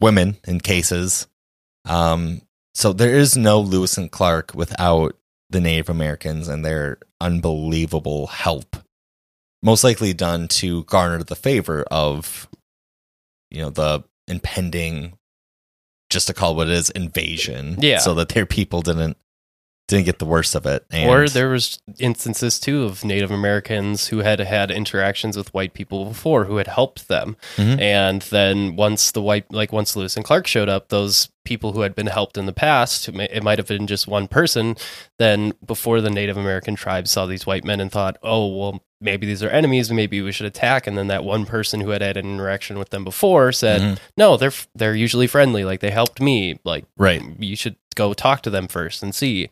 women in cases. Um, so there is no Lewis and Clark without the Native Americans and their unbelievable help. Most likely done to garner the favor of, you know, the impending, just to call it what it is, invasion. Yeah. So that their people didn't didn't get the worst of it. And or there was instances too of Native Americans who had had interactions with white people before who had helped them, Mhm. and then once the white, like once Lewis and Clark showed up, those people who had been helped in the past, it might have been just one person. Then before the Native American tribes saw these white men and thought, oh well. Maybe these are enemies. Maybe we should attack. And then that one person who had had an interaction with them before said, Mhm. "No, they're they're usually friendly. Like they helped me. Like right. you should go talk to them first and see.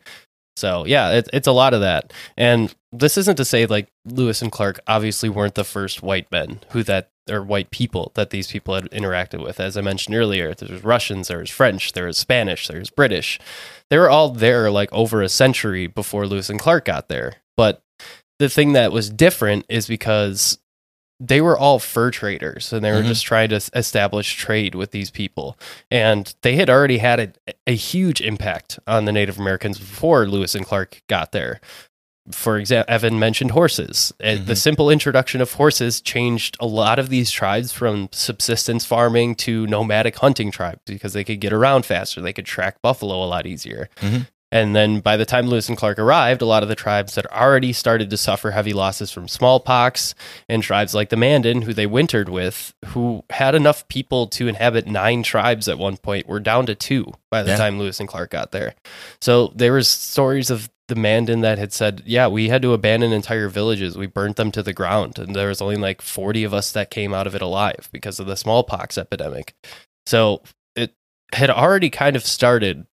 So yeah, it, it's a lot of that. And this isn't to say like Lewis and Clark obviously weren't the first white men who that or white people that these people had interacted with. As I mentioned earlier, there was Russians, there was French, there was Spanish, there was British. They were all there like over a century before Lewis and Clark got there. But the thing that was different is because they were all fur traders and they were Mhm. just trying to establish trade with these people and they had already had a, a huge impact on the native americans before lewis and clark got there for example evan mentioned horses And the simple introduction of horses changed a lot of these tribes from subsistence farming to nomadic hunting tribes because they could get around faster they could track buffalo a lot easier Mhm. And then by the time Lewis and Clark arrived, a lot of the tribes had already started to suffer heavy losses from smallpox, and tribes like the Mandan, who they wintered with, who had enough people to inhabit nine tribes at one point, were down to two by the Yeah. time Lewis and Clark got there. So there was stories of the Mandan that had said, "Yeah, we had to abandon entire villages. We burnt them to the ground, and there was only like forty of us that came out of it alive because of the smallpox epidemic." So it had already kind of started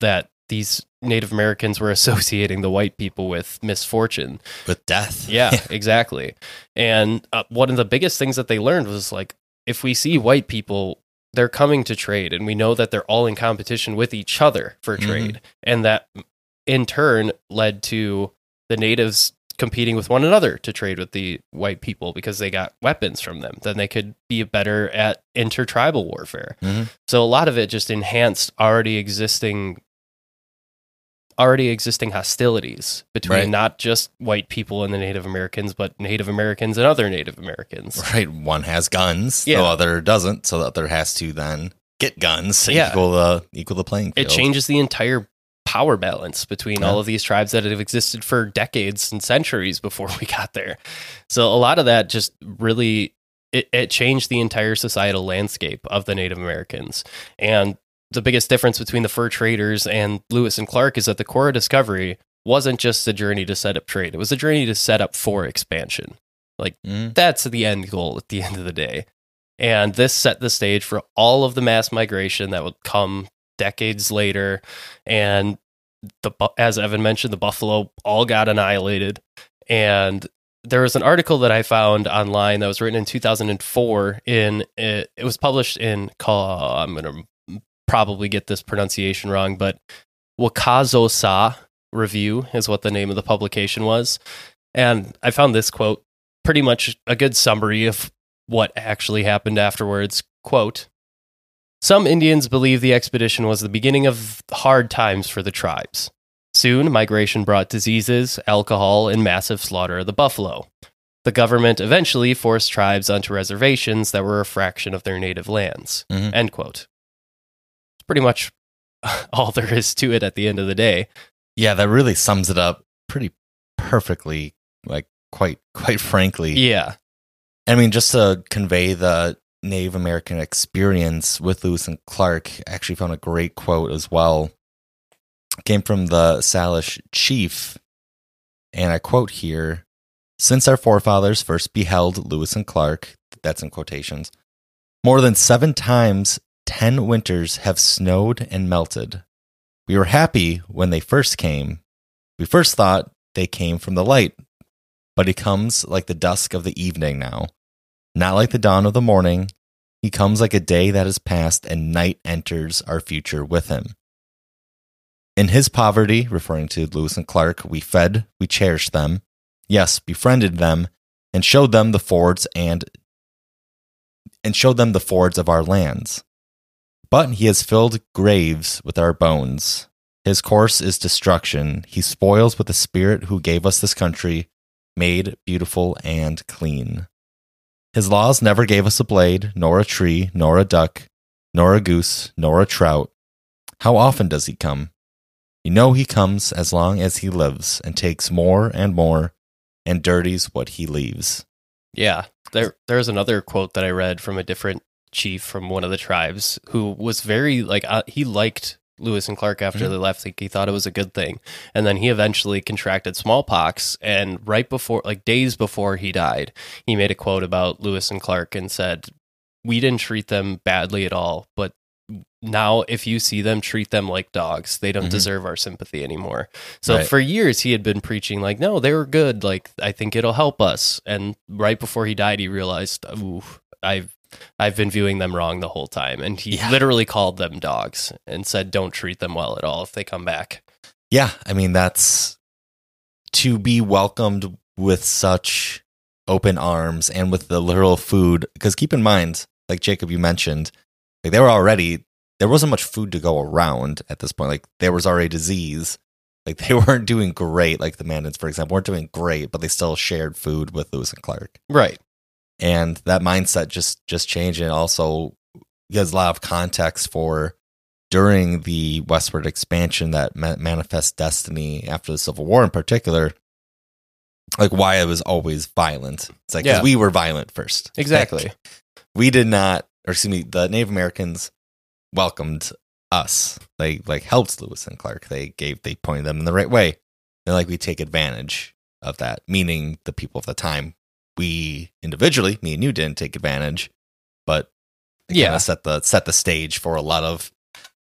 that these Native Americans were associating the white people with misfortune. With death. Yeah, exactly. And uh, one of the biggest things that they learned was like, if we see white people, they're coming to trade, and we know that they're all in competition with each other for Mhm. trade. And that in turn led to the natives competing with one another to trade with the white people because they got weapons from them. Then they could be better at intertribal warfare. Mhm. So a lot of it just enhanced already existing already existing hostilities between Right. not just white people and the Native Americans, but Native Americans and other Native Americans. Right. One has guns, Yeah. the other doesn't, so the other has to then get guns to Yeah. equal the equal the playing field. It changes the entire power balance between Yeah. all of these tribes that have existed for decades and centuries before we got there. So a lot of that just really it, it changed the entire societal landscape of the Native Americans. And the biggest difference between the fur traders and Lewis and Clark is that the Corps of Discovery wasn't just a journey to set up trade; it was a journey to set up for expansion. Mm. That's the end goal at the end of the day. And this set the stage for all of the mass migration that would come decades later. And the as Evan mentioned, the buffalo all got annihilated. And there was an article that I found online that was written in 2004. In it, it was published in call. I'm gonna probably get this pronunciation wrong, but Wicazo Sa Review is what the name of the publication was. And I found this quote pretty much a good summary of what actually happened afterwards. Quote Some Indians believe the expedition was the beginning of hard times for the tribes. Soon, migration brought diseases, alcohol, and massive slaughter of the buffalo. The government eventually forced tribes onto reservations that were a fraction of their native lands. Mhm. End quote. Pretty much all there is to it at the end of the day. Yeah, that really sums it up pretty perfectly. Like quite quite frankly. Yeah. I mean, just to convey the Native American experience with Lewis and Clark, I actually found a great quote as well. It came from the Salish chief, and I quote here Since our forefathers first beheld Lewis and Clark, that's in quotations, more than seven times ten winters have snowed and melted. We were happy when they first came. We first thought they came from the light, but he comes like the dusk of the evening now, not like the dawn of the morning. He comes like a day that has passed, and night enters our future with him. In his poverty, referring to Lewis and Clark, we fed, we cherished them, yes, befriended them, and showed them the fords and and showed them the fords of our lands. But he has filled graves with our bones. His course is destruction. He spoils with the spirit who gave us this country, made beautiful and clean. His laws never gave us a blade, nor a tree, nor a duck, nor a goose, nor a trout. How often does he come? You know he comes as long as he lives, and takes more and more, and dirties what he leaves. Yeah, there there's another quote that I read from a different chief from one of the tribes who was very like uh, he liked Lewis and Clark after Mhm. they left. Like he thought it was a good thing, and then he eventually contracted smallpox. And right before, like days before he died, he made a quote about Lewis and Clark and said, "We didn't treat them badly at all, but." Now, if you see them, treat them like dogs. They don't Mhm. deserve our sympathy anymore. So Right. for years he had been preaching like, no, they were good. Like I think it'll help us. And right before he died, he realized, ooh, I've I've been viewing them wrong the whole time. And he Yeah. literally called them dogs and said, don't treat them well at all if they come back. Yeah, I mean that's to be welcomed with such open arms and with the literal food. Because keep in mind, like Jacob, you mentioned, like they were already there wasn't much food to go around at this point. Like there was already disease. Like they weren't doing great. Like the Mandans, for example, weren't doing great, but they still shared food with Lewis and Clark. Right. And that mindset just just changed. And also gives a lot of context for during the westward expansion that ma- manifest destiny after the civil war in particular like why it was always violent. It's like Yeah. we were violent first. Exactly. Like, we did not or excuse me the native americans welcomed us. They like helped lewis and clark. They gave they pointed them in the right way. And like we take advantage of that meaning the people of the time we individually me and you didn't take advantage but it Yeah. set the set the stage for a lot of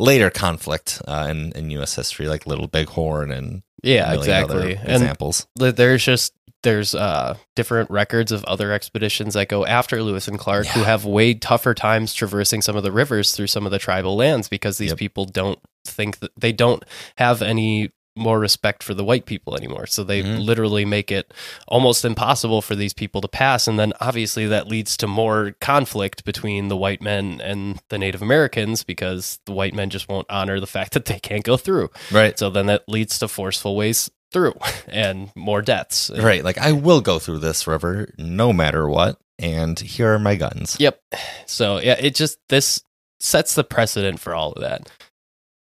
later conflict uh, in in U.S. history, like Little Bighorn and Yeah, a million other exactly. And examples. th- there's just there's uh different records of other expeditions that go after Lewis and Clark who have way tougher times traversing some of the rivers through some of the tribal lands because these Yep. people don't think that they don't have any more respect for the white people anymore. So they Mhm. literally make it almost impossible for these people to pass and then obviously that leads to more conflict between the white men and the Native Americans because the white men just won't honor the fact that they can't go through. Right, So then that leads to forceful ways through and more deaths. right. Like I will go through this river no matter what, and here are my guns. Yep. So yeah, it just this sets the precedent for all of that.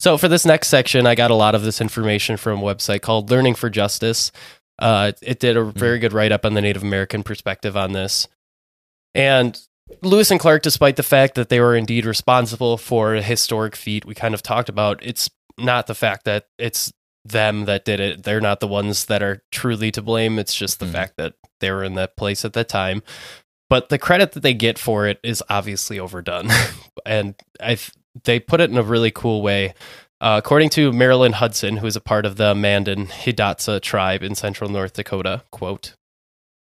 So for this next section, I got a lot of this information from a website called Learning for Justice. Uh, it did a very good write up on the Native American perspective on this. And Lewis and Clark, despite the fact that they were indeed responsible for a historic feat we kind of talked about, it's not the fact that it's them that did it. They're not the ones that are truly to blame. It's just the Mhm. fact that they were in that place at that time. But the credit that they get for it is obviously overdone. and I they put it in a really cool way. Uh, according to Marilyn Hudson, who is a part of the Mandan Hidatsa tribe in central North Dakota, quote,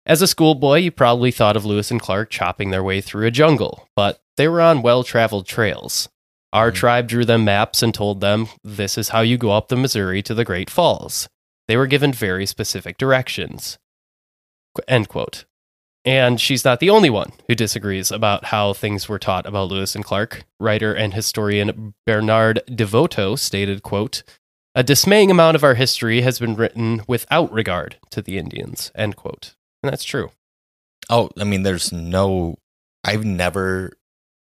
as a schoolboy, you probably thought of Lewis and Clark chopping their way through a jungle, but they were on well traveled trails. Our Mhm. tribe drew them maps and told them this is how you go up the Missouri to the Great Falls. They were given very specific directions. End quote. And she's not the only one who disagrees about how things were taught about Lewis and Clark. Writer and historian Bernard DeVoto stated, quote, a dismaying amount of our history has been written without regard to the Indians, end quote. And that's true. Oh, I mean, there's no. I've never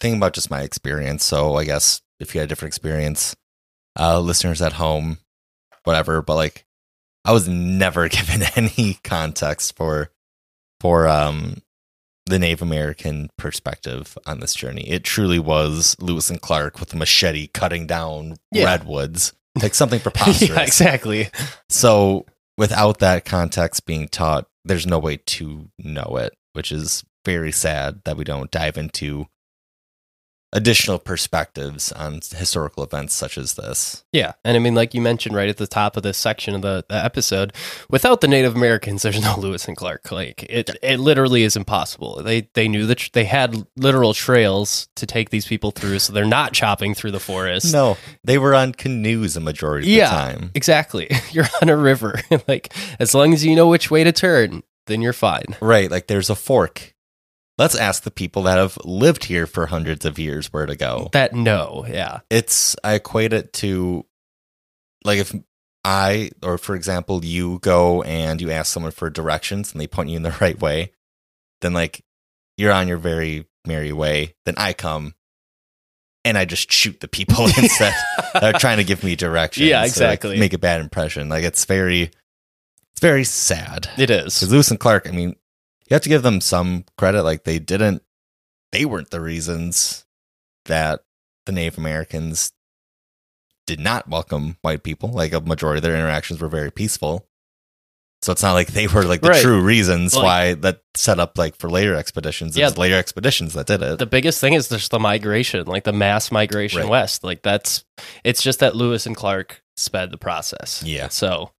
think about just my experience. So I guess if you had a different experience, uh, listeners at home, whatever. But like, I was never given any context for for um the Native American perspective on this journey. It truly was Lewis and Clark with a machete cutting down Yeah. redwoods, like something preposterous. yeah, exactly. So without that context being taught, there's no way to know it, which is very sad that we don't dive into additional perspectives on historical events such as this. Yeah. And I mean, like you mentioned right at the top of this section of the, the episode, without the Native Americans, there's no Lewis and Clark. Like it, it literally is impossible. They, they knew that tr- they had literal trails to take these people through. So they're not chopping through the forest. No, they were on canoes a majority of Yeah. the time. Exactly. You're on a river. like as long as you know which way to turn, then you're fine. Right, like there's a fork. Let's ask the people that have lived here for hundreds of years where to go. That no. Yeah. it's I equate it to like if I or for example you go and you ask someone for directions and they point you in the right way, then like you're on your very merry way. Then I come and I just shoot the people instead that are trying to give me directions. Yeah, to, like, exactly. make a bad impression. Like it's very it's very sad. It is. Because Lewis and Clark, I mean, you have to give them some credit. Like they didn't, they weren't the reasons that the Native Americans did not welcome white people. Like a majority of their interactions were very peaceful. So it's not like they were like the Right. true reasons Like- why that set up like for later expeditions. It Yeah. was later expeditions that did it. the biggest thing is just the migration, like the mass migration Right. west. Like that's it's just that Lewis and Clark sped the process. Yeah. So,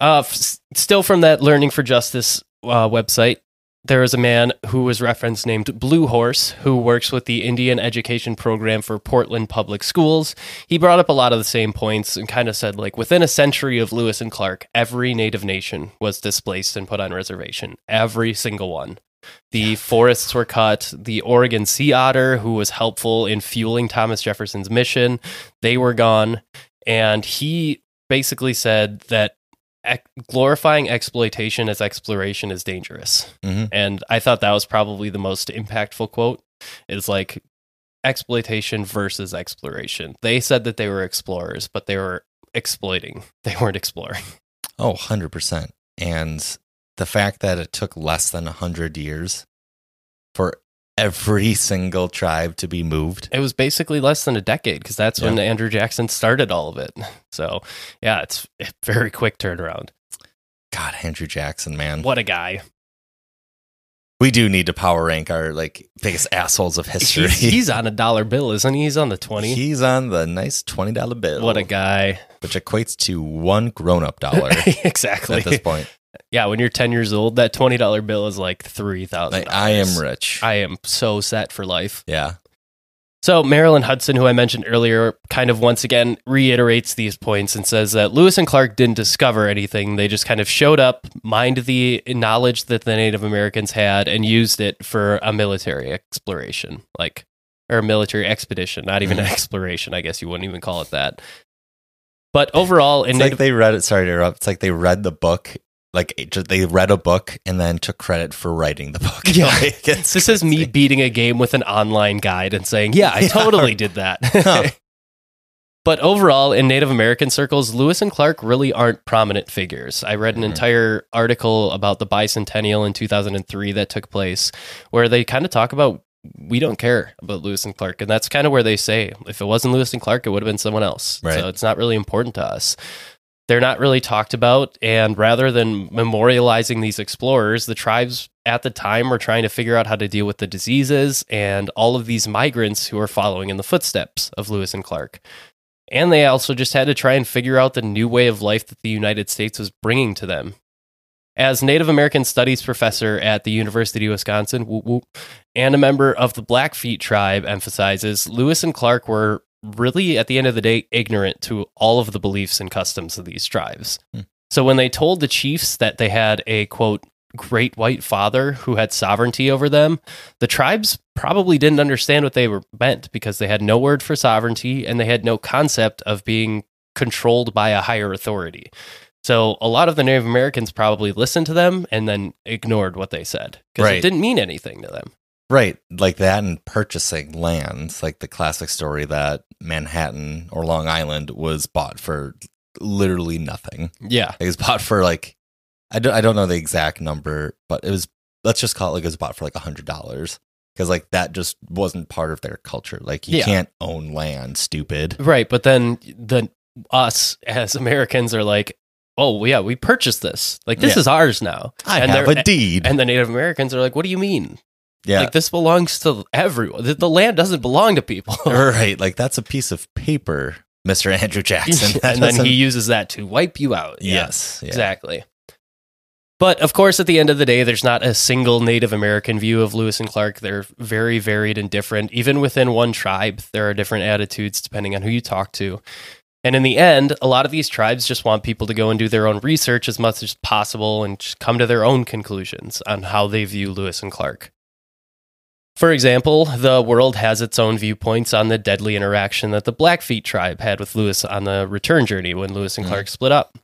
uh, f- still from that Learning for Justice uh, website, there is a man who was referenced named Blue Horse who works with the Indian Education Program for Portland Public Schools. He brought up a lot of the same points and kind of said like within a century of Lewis and Clark, every native nation was displaced and put on reservation. Every single one. The forests were cut. The Oregon sea otter, who was helpful in fueling Thomas Jefferson's mission, they were gone. And he basically said that ec- glorifying exploitation as exploration is dangerous. Mhm. And I thought that was probably the most impactful quote. Is like exploitation versus exploration. They said that they were explorers, but they were exploiting. They weren't exploring. Oh, 100%. And the fact that it took less than 100 years for every single tribe to be moved. It was basically less than a decade because that's when Andrew Jackson started all of it. So, yeah, it's a very quick turnaround. God, Andrew Jackson, man. What a guy. We do need to power rank our like biggest assholes of history. He's, he's on a dollar bill, isn't he? He's on the 20. He's on the nice twenty dollar bill. what a guy. Which equates to one grown up dollar exactly. at this point. Yeah, when you're 10 years old, that $20 bill is like $3,000. Like I am rich. I am so set for life. yeah. So, Marilyn Hudson, who I mentioned earlier, kind of once again reiterates these points and says that Lewis and Clark didn't discover anything. They just kind of showed up, mined the knowledge that the Native Americans had, and used it for a military exploration, like, or a military expedition, not even an Mhm. exploration. I guess you wouldn't even call it that. But overall, in It's Native like they read it. Sorry to interrupt. It's like they read the book. Like they read a book and then took credit for writing the book. Yeah. Like, This is me beating a game with an online guide and saying, "Yeah, I Yeah. totally did that." Huh. But overall, in Native American circles, Lewis and Clark really aren't prominent figures. I read an Mhm. entire article about the bicentennial in 2003 that took place where they kind of talk about we don't care about Lewis and Clark. And that's kind of where they say if it wasn't Lewis and Clark, it would have been someone else. Right. So it's not really important to us. They're not really talked about. And rather than memorializing these explorers, the tribes at the time were trying to figure out how to deal with the diseases and all of these migrants who are following in the footsteps of Lewis and Clark. And they also just had to try and figure out the new way of life that the United States was bringing to them. As Native American Studies professor at the University of Wisconsin, whoop, whoop, and a member of the Blackfeet tribe emphasizes, Lewis and Clark were really, at the end of the day, ignorant to all of the beliefs and customs of these tribes. Hmm. So when they told the chiefs that they had a quote, great white father who had sovereignty over them, the tribes probably didn't understand what they were meant because they had no word for sovereignty and they had no concept of being controlled by a higher authority. So a lot of the Native Americans probably listened to them and then ignored what they said because it didn't mean anything to them. Right, like that and purchasing lands, like the classic story that Manhattan or Long Island was bought for literally nothing. Yeah. It was bought for like I don't I don't know the exact number, but it was let's just call it like it was bought for like a hundred dollars. Because like that just wasn't part of their culture. Like you Yeah. can't own land, stupid. Right. But then the us as Americans are like, oh yeah, we purchased this. Like this Yeah. is ours now. I and have a deed. And the Native Americans are like, what do you mean? Yeah. Like this belongs to everyone. The, the land doesn't belong to people. right. Like that's a piece of paper, Mr. Andrew Jackson. And then he uses that to wipe you out. Yeah. Yes. yeah. Exactly. But of course, at the end of the day, there's not a single Native American view of Lewis and Clark. They're very varied and different. Even within one tribe, there are different attitudes depending on who you talk to. And in the end, a lot of these tribes just want people to go and do their own research as much as possible and just come to their own conclusions on how they view Lewis and Clark. For example, the world has its own viewpoints on the deadly interaction that the Blackfeet tribe had with Lewis on the return journey when Lewis and Mhm. Clark split up.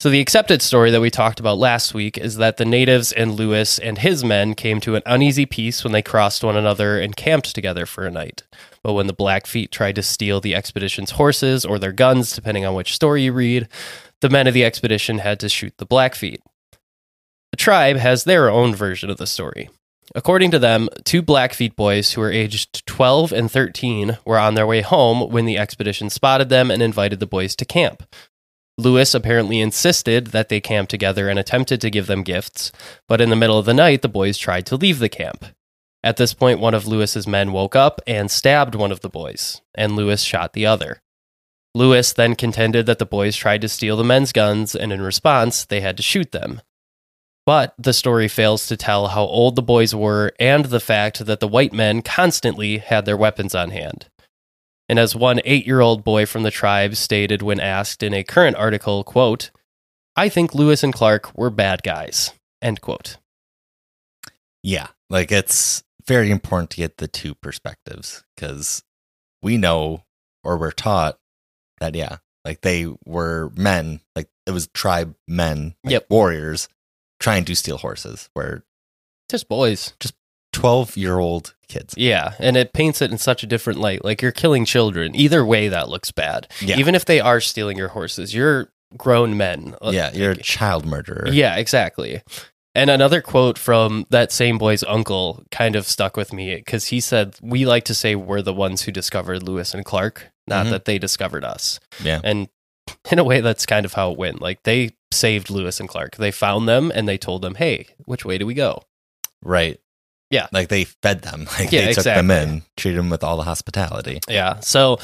So, the accepted story that we talked about last week is that the natives and Lewis and his men came to an uneasy peace when they crossed one another and camped together for a night. But when the Blackfeet tried to steal the expedition's horses or their guns, depending on which story you read, the men of the expedition had to shoot the Blackfeet. The tribe has their own version of the story. According to them, two Blackfeet boys who were aged 12 and 13 were on their way home when the expedition spotted them and invited the boys to camp. Lewis apparently insisted that they camp together and attempted to give them gifts, but in the middle of the night, the boys tried to leave the camp. At this point, one of Lewis's men woke up and stabbed one of the boys, and Lewis shot the other. Lewis then contended that the boys tried to steal the men's guns, and in response, they had to shoot them. But the story fails to tell how old the boys were and the fact that the white men constantly had their weapons on hand. And as one eight year old boy from the tribe stated when asked in a current article, quote, I think Lewis and Clark were bad guys. End quote. Yeah. Like it's very important to get the two perspectives because we know or we're taught that, yeah, like they were men, like it was tribe men, like Yep. warriors trying to steal horses, where Just boys. just 12 year old kids. Yeah. And it paints it in such a different light. Like you're killing children. Either way, that looks bad. Yeah. Even if they are stealing your horses, you're grown men. yeah. You're a child murderer. Yeah, exactly. And another quote from that same boy's uncle kind of stuck with me because he said, We like to say we're the ones who discovered Lewis and Clark, not Mhm. that they discovered us. Yeah. And in a way, that's kind of how it went. Like they saved Lewis and Clark. They found them and they told them, Hey, which way do we go? Right. Yeah. Like they fed them. Like Yeah, they took them in, treated them with all the hospitality. Yeah. So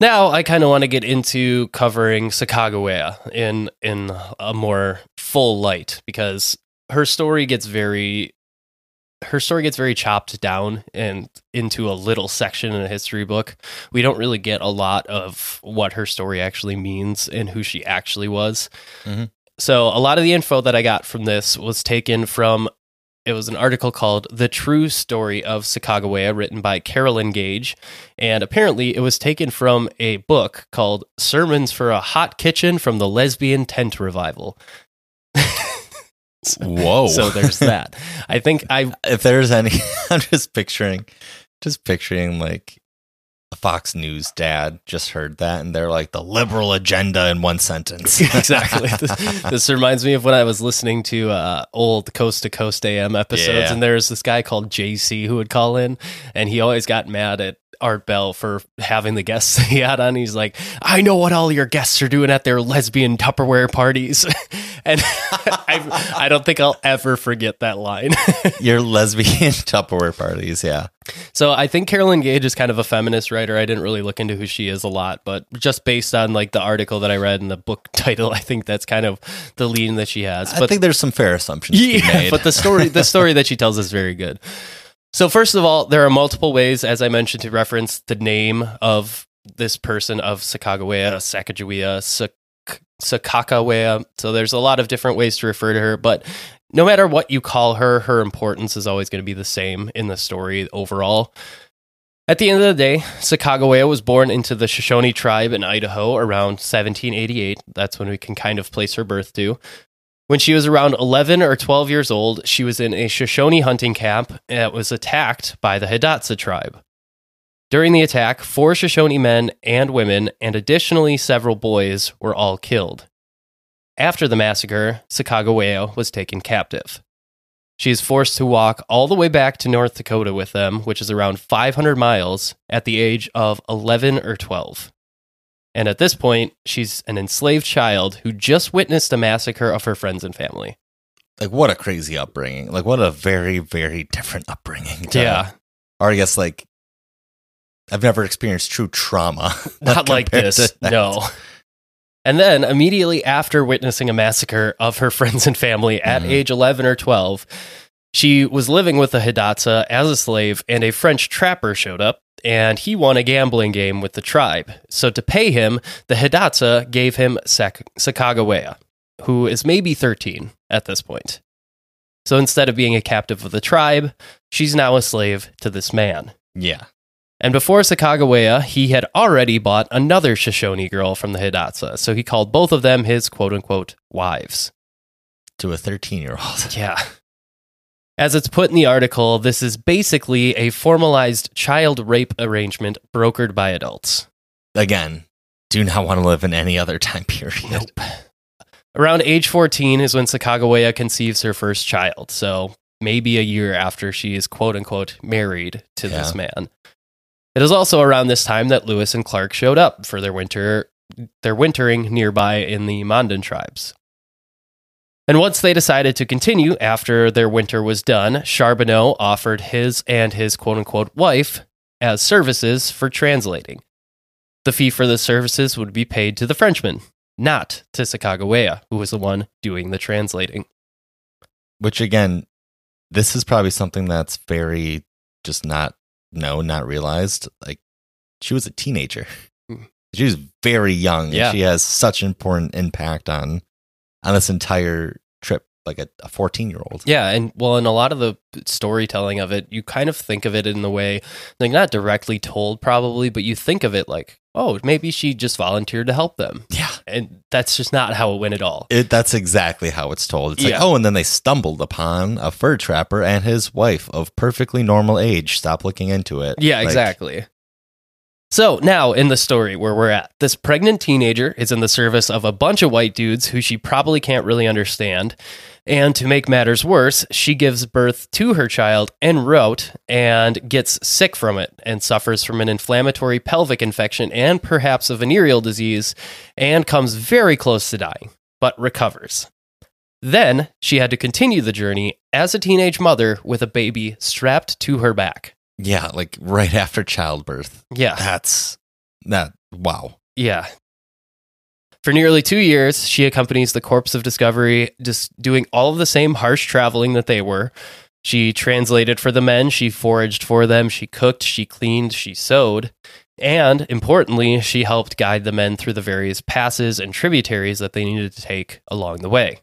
now I kind of want to get into covering Sacagawea in in a more full light because her story gets very her story gets very chopped down and into a little section in a history book. We don't really get a lot of what her story actually means and who she actually was. Mhm. So a lot of the info that I got from this was taken from it was an article called The True Story of Sacagawea written by Carolyn Gage and apparently it was taken from a book called Sermons for a Hot Kitchen from the Lesbian Tent Revival. Whoa. So there's that. I think I if there's any, I'm just picturing, just picturing like a Fox News dad just heard that and they're like the liberal agenda in one sentence. exactly. This, this reminds me of when I was listening to uh, old Coast to Coast AM episodes, Yeah. and there was this guy called JC who would call in, and he always got mad at Art Bell for having the guests he had on. He's like, I know what all your guests are doing at their lesbian Tupperware parties. and I, I don't think I'll ever forget that line. Your lesbian Tupperware parties, yeah. So I think Carolyn Gage is kind of a feminist writer. I didn't really look into who she is a lot, but just based on like the article that I read and the book title, I think that's kind of the lean that she has. But, I think there's some fair assumptions to be yeah, made. but the story the story that she tells is very good. So first of all, there are multiple ways, as I mentioned, to reference the name of this person of Sacagawea, Sacagawea, Sak- Sakakawea. So there's a lot of different ways to refer to her, but no matter what you call her, her importance is always going to be the same in the story overall. At the end of the day, Sacagawea was born into the Shoshone tribe in Idaho around 1788. That's when we can kind of place her birth to. When she was around 11 or 12 years old, she was in a Shoshone hunting camp that was attacked by the Hidatsa tribe. During the attack, four Shoshone men and women, and additionally several boys, were all killed. After the massacre, Sacagawea was taken captive. She is forced to walk all the way back to North Dakota with them, which is around 500 miles, at the age of 11 or 12. And at this point, she's an enslaved child who just witnessed a massacre of her friends and family. like what a crazy upbringing. Like what a very, very different upbringing. Yeah, Or I guess like I've never experienced true trauma. not like this. No. And then immediately after witnessing a massacre of her friends and family at Mhm. age 11 or 12, she was living with a Hidatsa as a slave, and a French trapper showed up, and he won a gambling game with the tribe. So to pay him, the Hidatsa gave him Sak- Sacagawea, who is maybe 13 at this point. So instead of being a captive of the tribe, she's now a slave to this man. Yeah. And before Sacagawea, he had already bought another Shoshone girl from the Hidatsa, so he called both of them his quote unquote wives. To a 13 year old. Yeah. As it's put in the article, this is basically a formalized child rape arrangement brokered by adults. Again, do not want to live in any other time period. Around age 14 is when Sacagawea conceives her first child, so maybe a year after she is quote unquote married to this man. It is also around this time that Lewis and Clark showed up for their winter their wintering nearby in the Mandan tribes. And once they decided to continue after their winter was done, Charbonneau offered his and his quote unquote wife as services for translating. The fee for the services would be paid to the Frenchman, not to Sacagawea, who was the one doing the translating. Which again, this is probably something that's very just not known, not realized. Like she was a teenager. Mm. She was very young. and Yeah. she has such an important impact on on this entire trip, like a 14 year old. Yeah, and well, in a lot of the storytelling of it, you kind of think of it in the way, like not directly told probably, but you think of it like, oh, maybe she just volunteered to help them. Yeah. And that's just not how it went at all. It, that's exactly how it's told. It's like, oh, and then they stumbled upon a fur trapper and his wife of perfectly normal age. Stop looking into it. Yeah, Like, exactly. So now in the story where we're at, this pregnant teenager is in the service of a bunch of white dudes who she probably can't really understand. And to make matters worse, she gives birth to her child en route and gets sick from it and suffers from an inflammatory pelvic infection and perhaps a venereal disease and comes very close to dying, but recovers. Then she had to continue the journey as a teenage mother with a baby strapped to her back. Yeah, like right after childbirth. Yeah. That's that. Wow. Yeah. For nearly two years, she accompanies the Corps of Discovery, just doing all of the same harsh traveling that they were. She translated for the men, she foraged for them, she cooked, she cleaned, she sewed, and importantly, she helped guide the men through the various passes and tributaries that they needed to take along the way.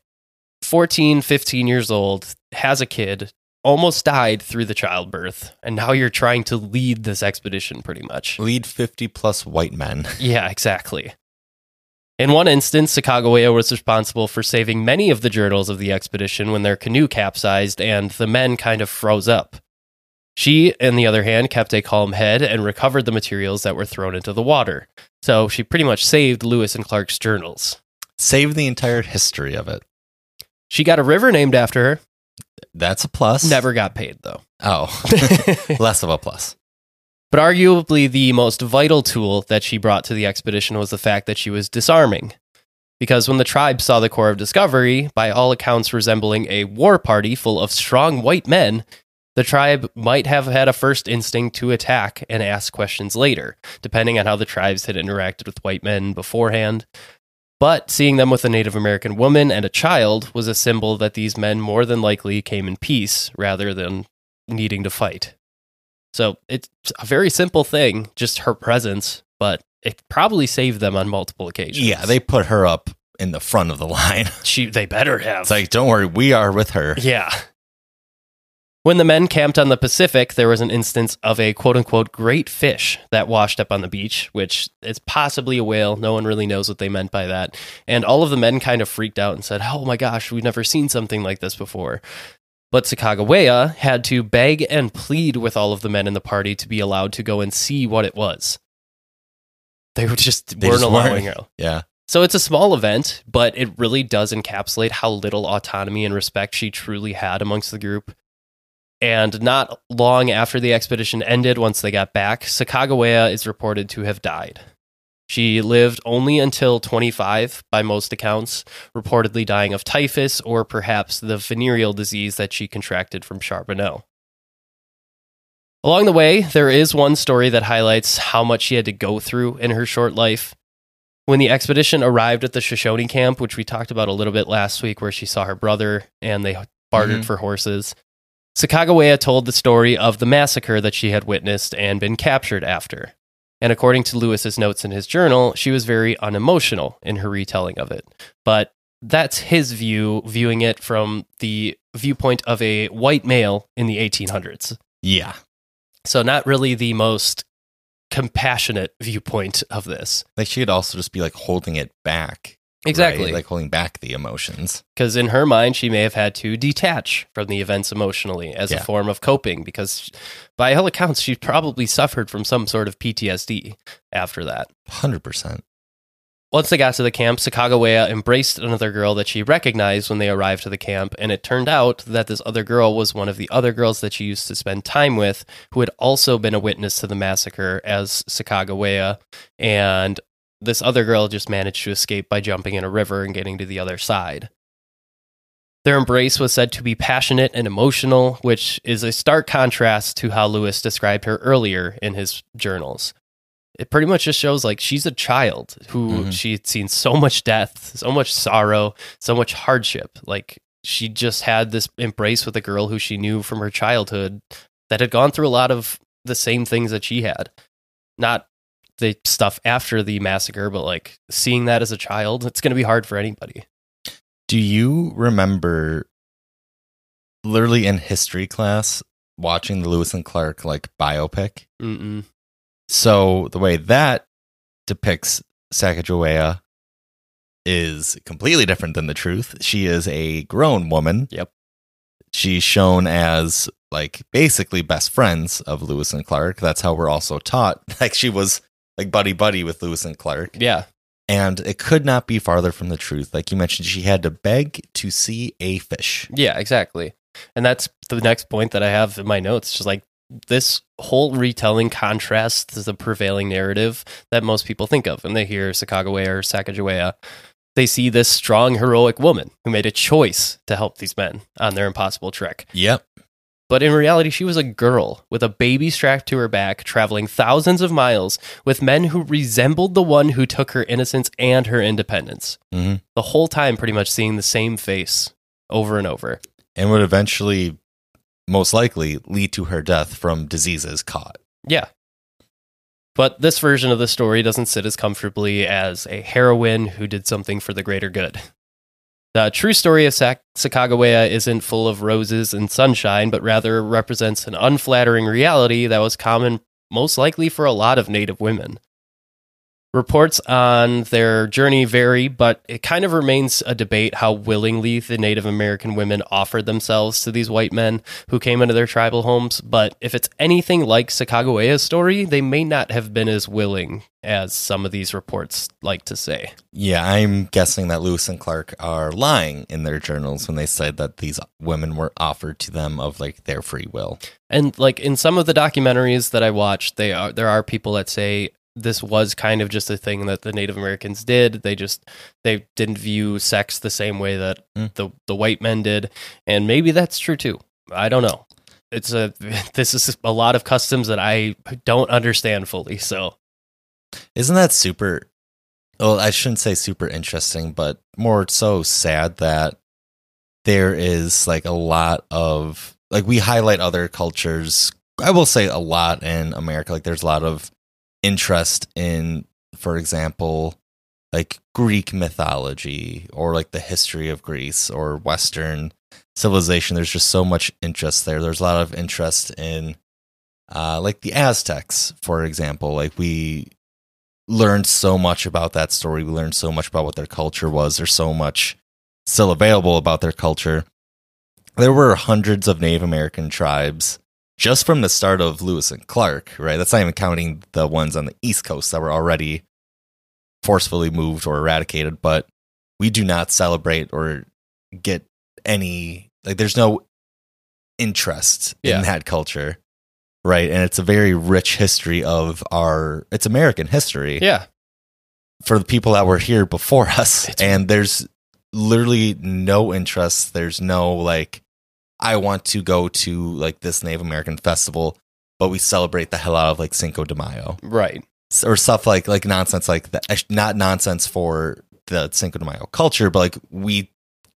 14, 15 years old, has a kid, almost died through the childbirth, and now you're trying to lead this expedition pretty much. Lead 50 plus white men. Yeah, exactly. In one instance, Sacagawea was responsible for saving many of the journals of the expedition when their canoe capsized and the men kind of froze up. She, on the other hand, kept a calm head and recovered the materials that were thrown into the water. So she pretty much saved Lewis and Clark's journals. Saved the entire history of it. She got a river named after her. That's a plus. Never got paid, though. Oh, less of a plus. But arguably, the most vital tool that she brought to the expedition was the fact that she was disarming. Because when the tribe saw the Corps of Discovery, by all accounts resembling a war party full of strong white men, the tribe might have had a first instinct to attack and ask questions later, depending on how the tribes had interacted with white men beforehand. But seeing them with a Native American woman and a child was a symbol that these men more than likely came in peace rather than needing to fight. So it's a very simple thing, just her presence, but it probably saved them on multiple occasions. Yeah, they put her up in the front of the line. she they better have. It's like, don't worry, we are with her. yeah. When the men camped on the Pacific, there was an instance of a quote unquote great fish that washed up on the beach, which is possibly a whale. No one really knows what they meant by that. And all of the men kind of freaked out and said, Oh my gosh, we've never seen something like this before. But Sacagawea had to beg and plead with all of the men in the party to be allowed to go and see what it was. They were just They weren't just allowing weren't. her. Yeah. So it's a small event, but it really does encapsulate how little autonomy and respect she truly had amongst the group. And not long after the expedition ended, once they got back, Sacagawea is reported to have died. She lived only until 25, by most accounts, reportedly dying of typhus or perhaps the venereal disease that she contracted from Charbonneau. Along the way, there is one story that highlights how much she had to go through in her short life. When the expedition arrived at the Shoshone camp, which we talked about a little bit last week, where she saw her brother and they bartered Mhm. for horses, Sacagawea told the story of the massacre that she had witnessed and been captured after. And according to Lewis's notes in his journal, she was very unemotional in her retelling of it. But that's his view, viewing it from the viewpoint of a white male in the 1800s. Yeah. So, not really the most compassionate viewpoint of this. Like she could also just be like holding it back. Exactly. right? Like holding back the emotions. because in her mind she may have had to detach from the events emotionally as a form of coping because by all accounts she probably suffered from some sort of ptsd after that 100%. once they got to the camp Sacagawea embraced another girl that she recognized when they arrived to the camp and it turned out that this other girl was one of the other girls that she used to spend time with who had also been a witness to the massacre as Sacagawea and this other girl just managed to escape by jumping in a river and getting to the other side their embrace was said to be passionate and emotional, which is a stark contrast to how Lewis described her earlier in his journals. It pretty much just shows like she's a child who Mhm. she had seen so much death, so much sorrow, so much hardship. Like she just had this embrace with a girl who she knew from her childhood that had gone through a lot of the same things that she had. Not the stuff after the massacre, but like seeing that as a child, it's going to be hard for anybody. Do you remember literally in history class watching the Lewis and Clark like biopic? Mm-mm. So the way that depicts Sacagawea is completely different than the truth. She is a grown woman. Yep. She's shown as like basically best friends of Lewis and Clark. That's how we're also taught. Like she was like buddy buddy with Lewis and Clark. Yeah. And it could not be farther from the truth. Like you mentioned, she had to beg to see a fish. Yeah, exactly. And that's the next point that I have in my notes. Just like this whole retelling contrasts the prevailing narrative that most people think of when they hear Sacagawea or Sacagawea. They see this strong, heroic woman who made a choice to help these men on their impossible trek. Yep. But in reality, she was a girl with a baby strapped to her back, traveling thousands of miles with men who resembled the one who took her innocence and her independence. hmm The whole time, pretty much seeing the same face over and over. And would eventually, most likely, lead to her death from diseases caught. Yeah. But this version of the story doesn't sit as comfortably as a heroine who did something for the greater good. The true story of Sac- Sacagawea isn't full of roses and sunshine, but rather represents an unflattering reality that was common most likely for a lot of Native women. Reports on their journey vary, but it kind of remains a debate how willingly the Native American women offered themselves to these white men who came into their tribal homes. But if it's anything like Sacagawea's story, they may not have been as willing as some of these reports like to say. Yeah, I'm guessing that Lewis and Clark are lying in their journals when they said that these women were offered to them of like their free will. And like in some of the documentaries that I watched, they are there are people that say this was kind of just a thing that the Native Americans did. They just they didn't view sex the same way that Mm. the the white men did, and maybe that's true too. I don't know. It's a this is a lot of customs that I don't understand fully. So Isn't that super? Well, I shouldn't say super interesting, but more so sad that there is like a lot of like we highlight other cultures. I will say a lot in America. Like there's a lot of interest in, for example, like Greek mythology or like the history of Greece or Western civilization. There's just so much interest there. There's a lot of interest in uh, like the Aztecs, for example. Like we learned so much about that story. We learned so much about what their culture was. There's so much still available about their culture. There were hundreds of Native American tribes just from the start of Lewis and Clark, right? That's not even counting the ones on the East Coast that were already forcefully moved or eradicated, but we do not celebrate or get any like there's no interest Yeah. in that culture. Right. And it's a very rich history of our it's American history yeah, for the people that were here before us. It's- and there's literally no interest. There's no like, I want to go to like this Native American festival, but we celebrate the hell out of like Cinco de Mayo right. Or stuff like like nonsense like that. Not nonsense for the Cinco de Mayo culture, but like we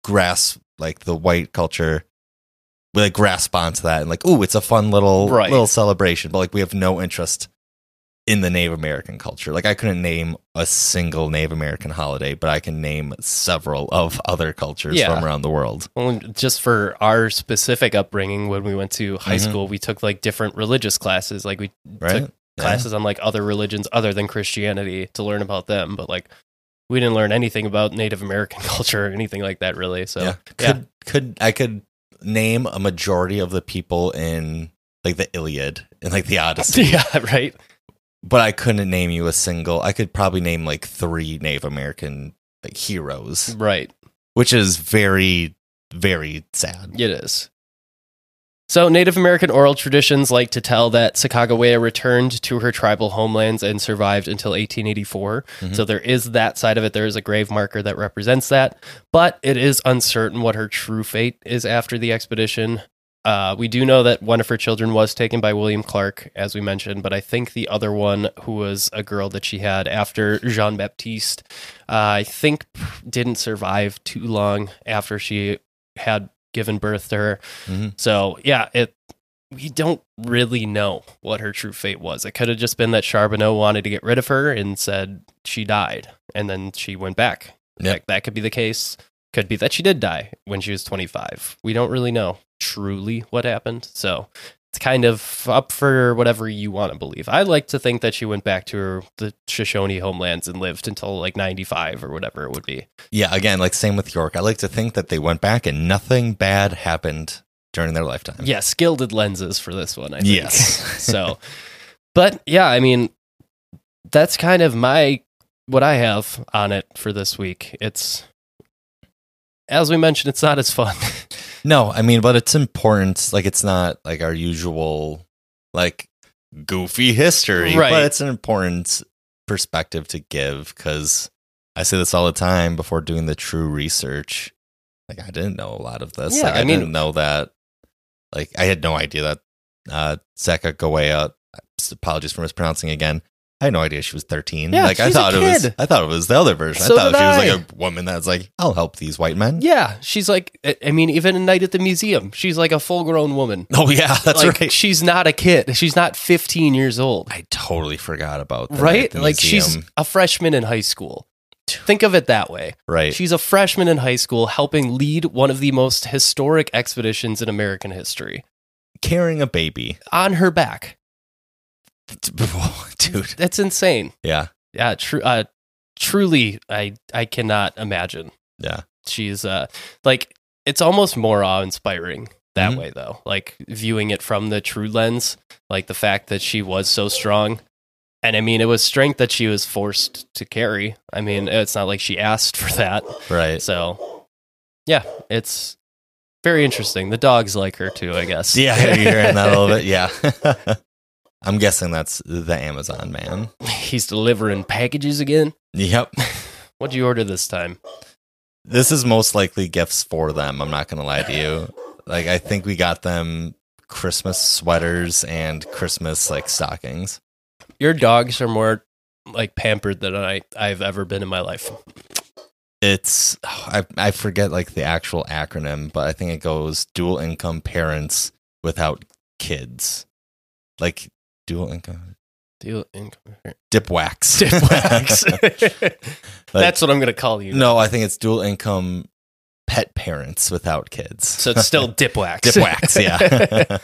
grasp like the white culture. We like grasp onto that and like, oh, it's a fun little Right. little celebration, but like we have no interest in the Native American culture. Like I couldn't name a single Native American holiday, but I can name several of other cultures Yeah. from around the world. Well, just for our specific upbringing, when we went to high Mhm. school, we took like different religious classes. Like we Right? took classes on like other religions other than Christianity to learn about them, but like we didn't learn anything about Native American culture or anything like that really. So yeah. yeah. Could could I could name a majority of the people in like the Iliad and like the Odyssey. yeah, right. But I couldn't name you a single. I could probably name like three Native American like heroes, Right. which is very, very sad. It is. So, Native American oral traditions like to tell that Sacagawea returned to her tribal homelands and survived until 1884. Mhm. So, there is that side of it. There is a grave marker that represents that, but it is uncertain what her true fate is after the expedition. Uh, we do know that one of her children was taken by William Clark, as we mentioned, but I think the other one, who was a girl that she had after Jean Baptiste, uh, I think didn't survive too long after she had given birth to her. Mhm. So yeah, it we don't really know what her true fate was. It could have just been that Charbonneau wanted to get rid of her and said she died, and then she went back. Yep. Like, that could be the case. Could be that she did die when she was 25. We don't really know truly what happened. So it's kind of up for whatever you want to believe. I like to think that she went back to her, the Shoshone homelands and lived until like 95 or whatever it would be. Yeah, again, like same with York. I like to think that they went back and nothing bad happened during their lifetime. Yeah, gilded lenses for this one, I think. Yes. so, but yeah, I mean, that's kind of my what I have on it for this week. It's as we mentioned, it's not as fun. No, I mean, but it's important. Like, it's not like our usual, like, goofy history, Right. but it's an important perspective to give because I say this all the time before doing the true research. Like, I didn't know a lot of this. Yeah, like, I, I mean- didn't know that. Like, I had no idea that uh, Sacagawea, apologies for mispronouncing again. I had no idea she was 13. Yeah, like I thought it was. I thought it was the other version. So I thought she was like a woman that's like, I'll help these white men. yeah, she's like, I- I mean, even a night at the museum, she's like a full grown woman. Oh yeah, that's like, right. She's not a kid. She's not 15 years old. I totally forgot about that. Right? Like she's a freshman in high school. Think of it that way. right. She's a freshman in high school helping lead one of the most historic expeditions in American history carrying a baby, on her back. dude. That's insane. Yeah, yeah, true. Uh, truly, I I cannot imagine. Yeah. She's uh like it's almost more awe inspiring that Mhm. way though. Like viewing it from the true lens, like the fact that she was so strong. And I mean, it was strength that she was forced to carry. I mean, it's not like she asked for that. Right. So, yeah, it's very interesting. The dogs like her too, I guess. Yeah, you're hearing that a little bit. Yeah. I'm guessing that's the Amazon man. He's delivering packages again. Yep. What'd you order this time? This is most likely gifts for them. I'm not going to lie to you. Like, I think we got them Christmas sweaters and Christmas like stockings. Your dogs are more like pampered than I I've ever been in my life. It's, I, I forget like the actual acronym, but I think it goes dual income parents without kids. Like, dual income. Deal income. Dip wax. Dip wax. Like- That's what I'm gonna call you. No, I think it's dual income pet parents without kids. So it's still dip wax. dip wax, yeah.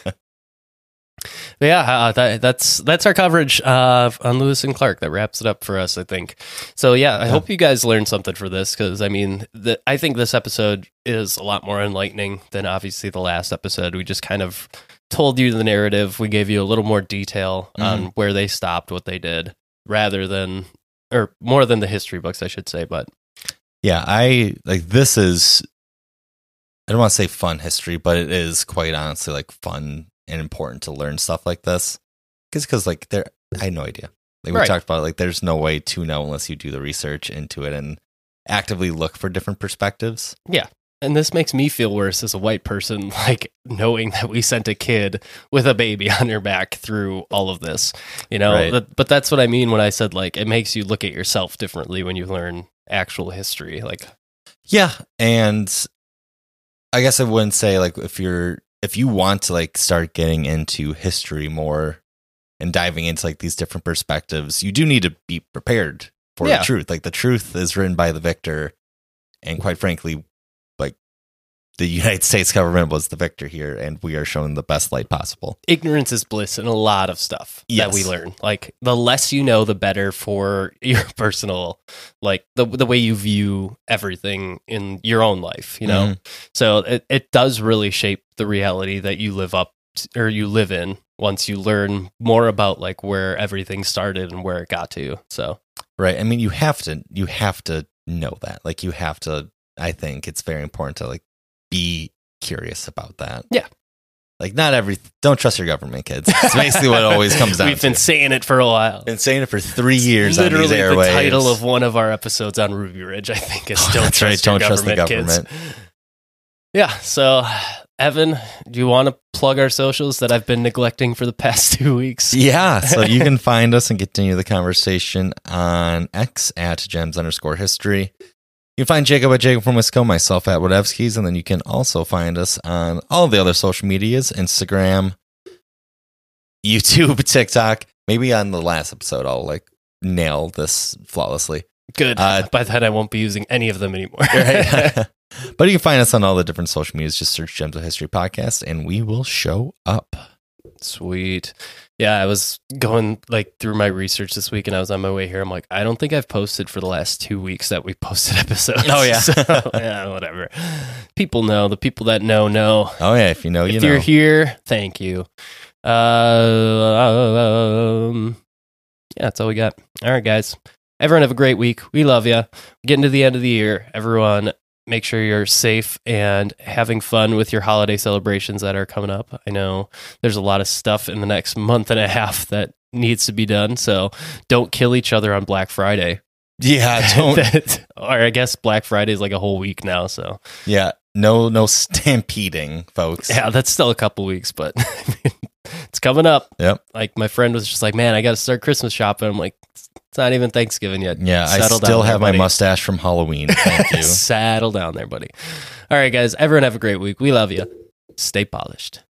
yeah, uh, that, that's that's our coverage uh, on Lewis and Clark. That wraps it up for us, I think. So yeah, I Yeah. hope you guys learned something for this because I mean, the, I think this episode is a lot more enlightening than obviously the last episode. We just kind of told you the narrative. We gave you a little more detail on mm-hmm. where they stopped, what they did, rather than or more than the history books, I should say. But yeah, I like this is I don't want to say fun history, but it is quite honestly like fun and important to learn stuff like this. Cause, cause like there, I had no idea. Like we Right. talked about, like there's no way to know unless you do the research into it and actively look for different perspectives. And this makes me feel worse as a white person, like knowing that we sent a kid with a baby on your back through all of this, you know. Right. But, but that's what I mean when I said like it makes you look at yourself differently when you learn actual history. Like, Yeah, and I guess I wouldn't say like if you're if you want to like start getting into history more and diving into like these different perspectives, you do need to be prepared for Yeah. the truth. Like the truth is written by the victor, and quite frankly, the United States government was the victor here, and we are shown the best light possible. ignorance is bliss in a lot of stuff that we learn. Like, the less you know, the better for your personal, like the the way you view everything in your own life. You know. Mhm. So it, it does really shape the reality that you live up to, or you live in once you learn more about like where everything started and where it got to. So Right. I mean, you have to you have to know that. Like you have to I think it's very important to like be curious about that. Yeah. Like not every don't trust your government, kids. It's basically what it always comes down we've been to. saying it for a while. Been saying it for three years Literally the airwaves. title of one of our episodes on Ruby Ridge, I think, is Oh, "Don't trust right, your don't trust the government, kids." government. Yeah. So, Evan, do you want to plug our socials that I've been neglecting for the past two weeks? Yeah. So you can find us and continue the conversation on X at gems underscore history. You can find Jacob at Jacob from Wisco, myself at Whatevskis, and then you can also find us on all the other social medias Instagram, YouTube, TikTok. Maybe on the last episode, I'll like nail this flawlessly. Good. Uh, By then, I won't be using any of them anymore. Right? but you can find us on all the different social medias. Just search Gems of History Podcast, and we will show up. Sweet. Yeah, I was going like through my research this week and I was on my way here. I'm like, I don't think I've posted for the last two weeks that we posted episodes. Oh, yeah. So, yeah, whatever. People know. The people that know, know. Oh, yeah. If you know, you if know. you're here, thank you. Uh, um, yeah, that's all we got. All right, guys. Everyone have a great week. We love you. Getting to the end of the year. Everyone, make sure you're safe and having fun with your holiday celebrations that are coming up. I know there's a lot of stuff in the next month and a half that needs to be done. So don't kill each other on Black Friday. yeah, don't. That- or I guess Black Friday is like a whole week now. So yeah, no, no stampeding, folks. yeah, that's still a couple weeks, but it's coming up. Yep. Like my friend was just like, "Man, I got to start Christmas shopping." I'm like, "It's not even Thanksgiving yet." Yeah, I Settle down still there, have my mustache from Halloween. Thank you. Saddle down there, buddy. All right, guys. Everyone have a great week. We love you. Stay polished.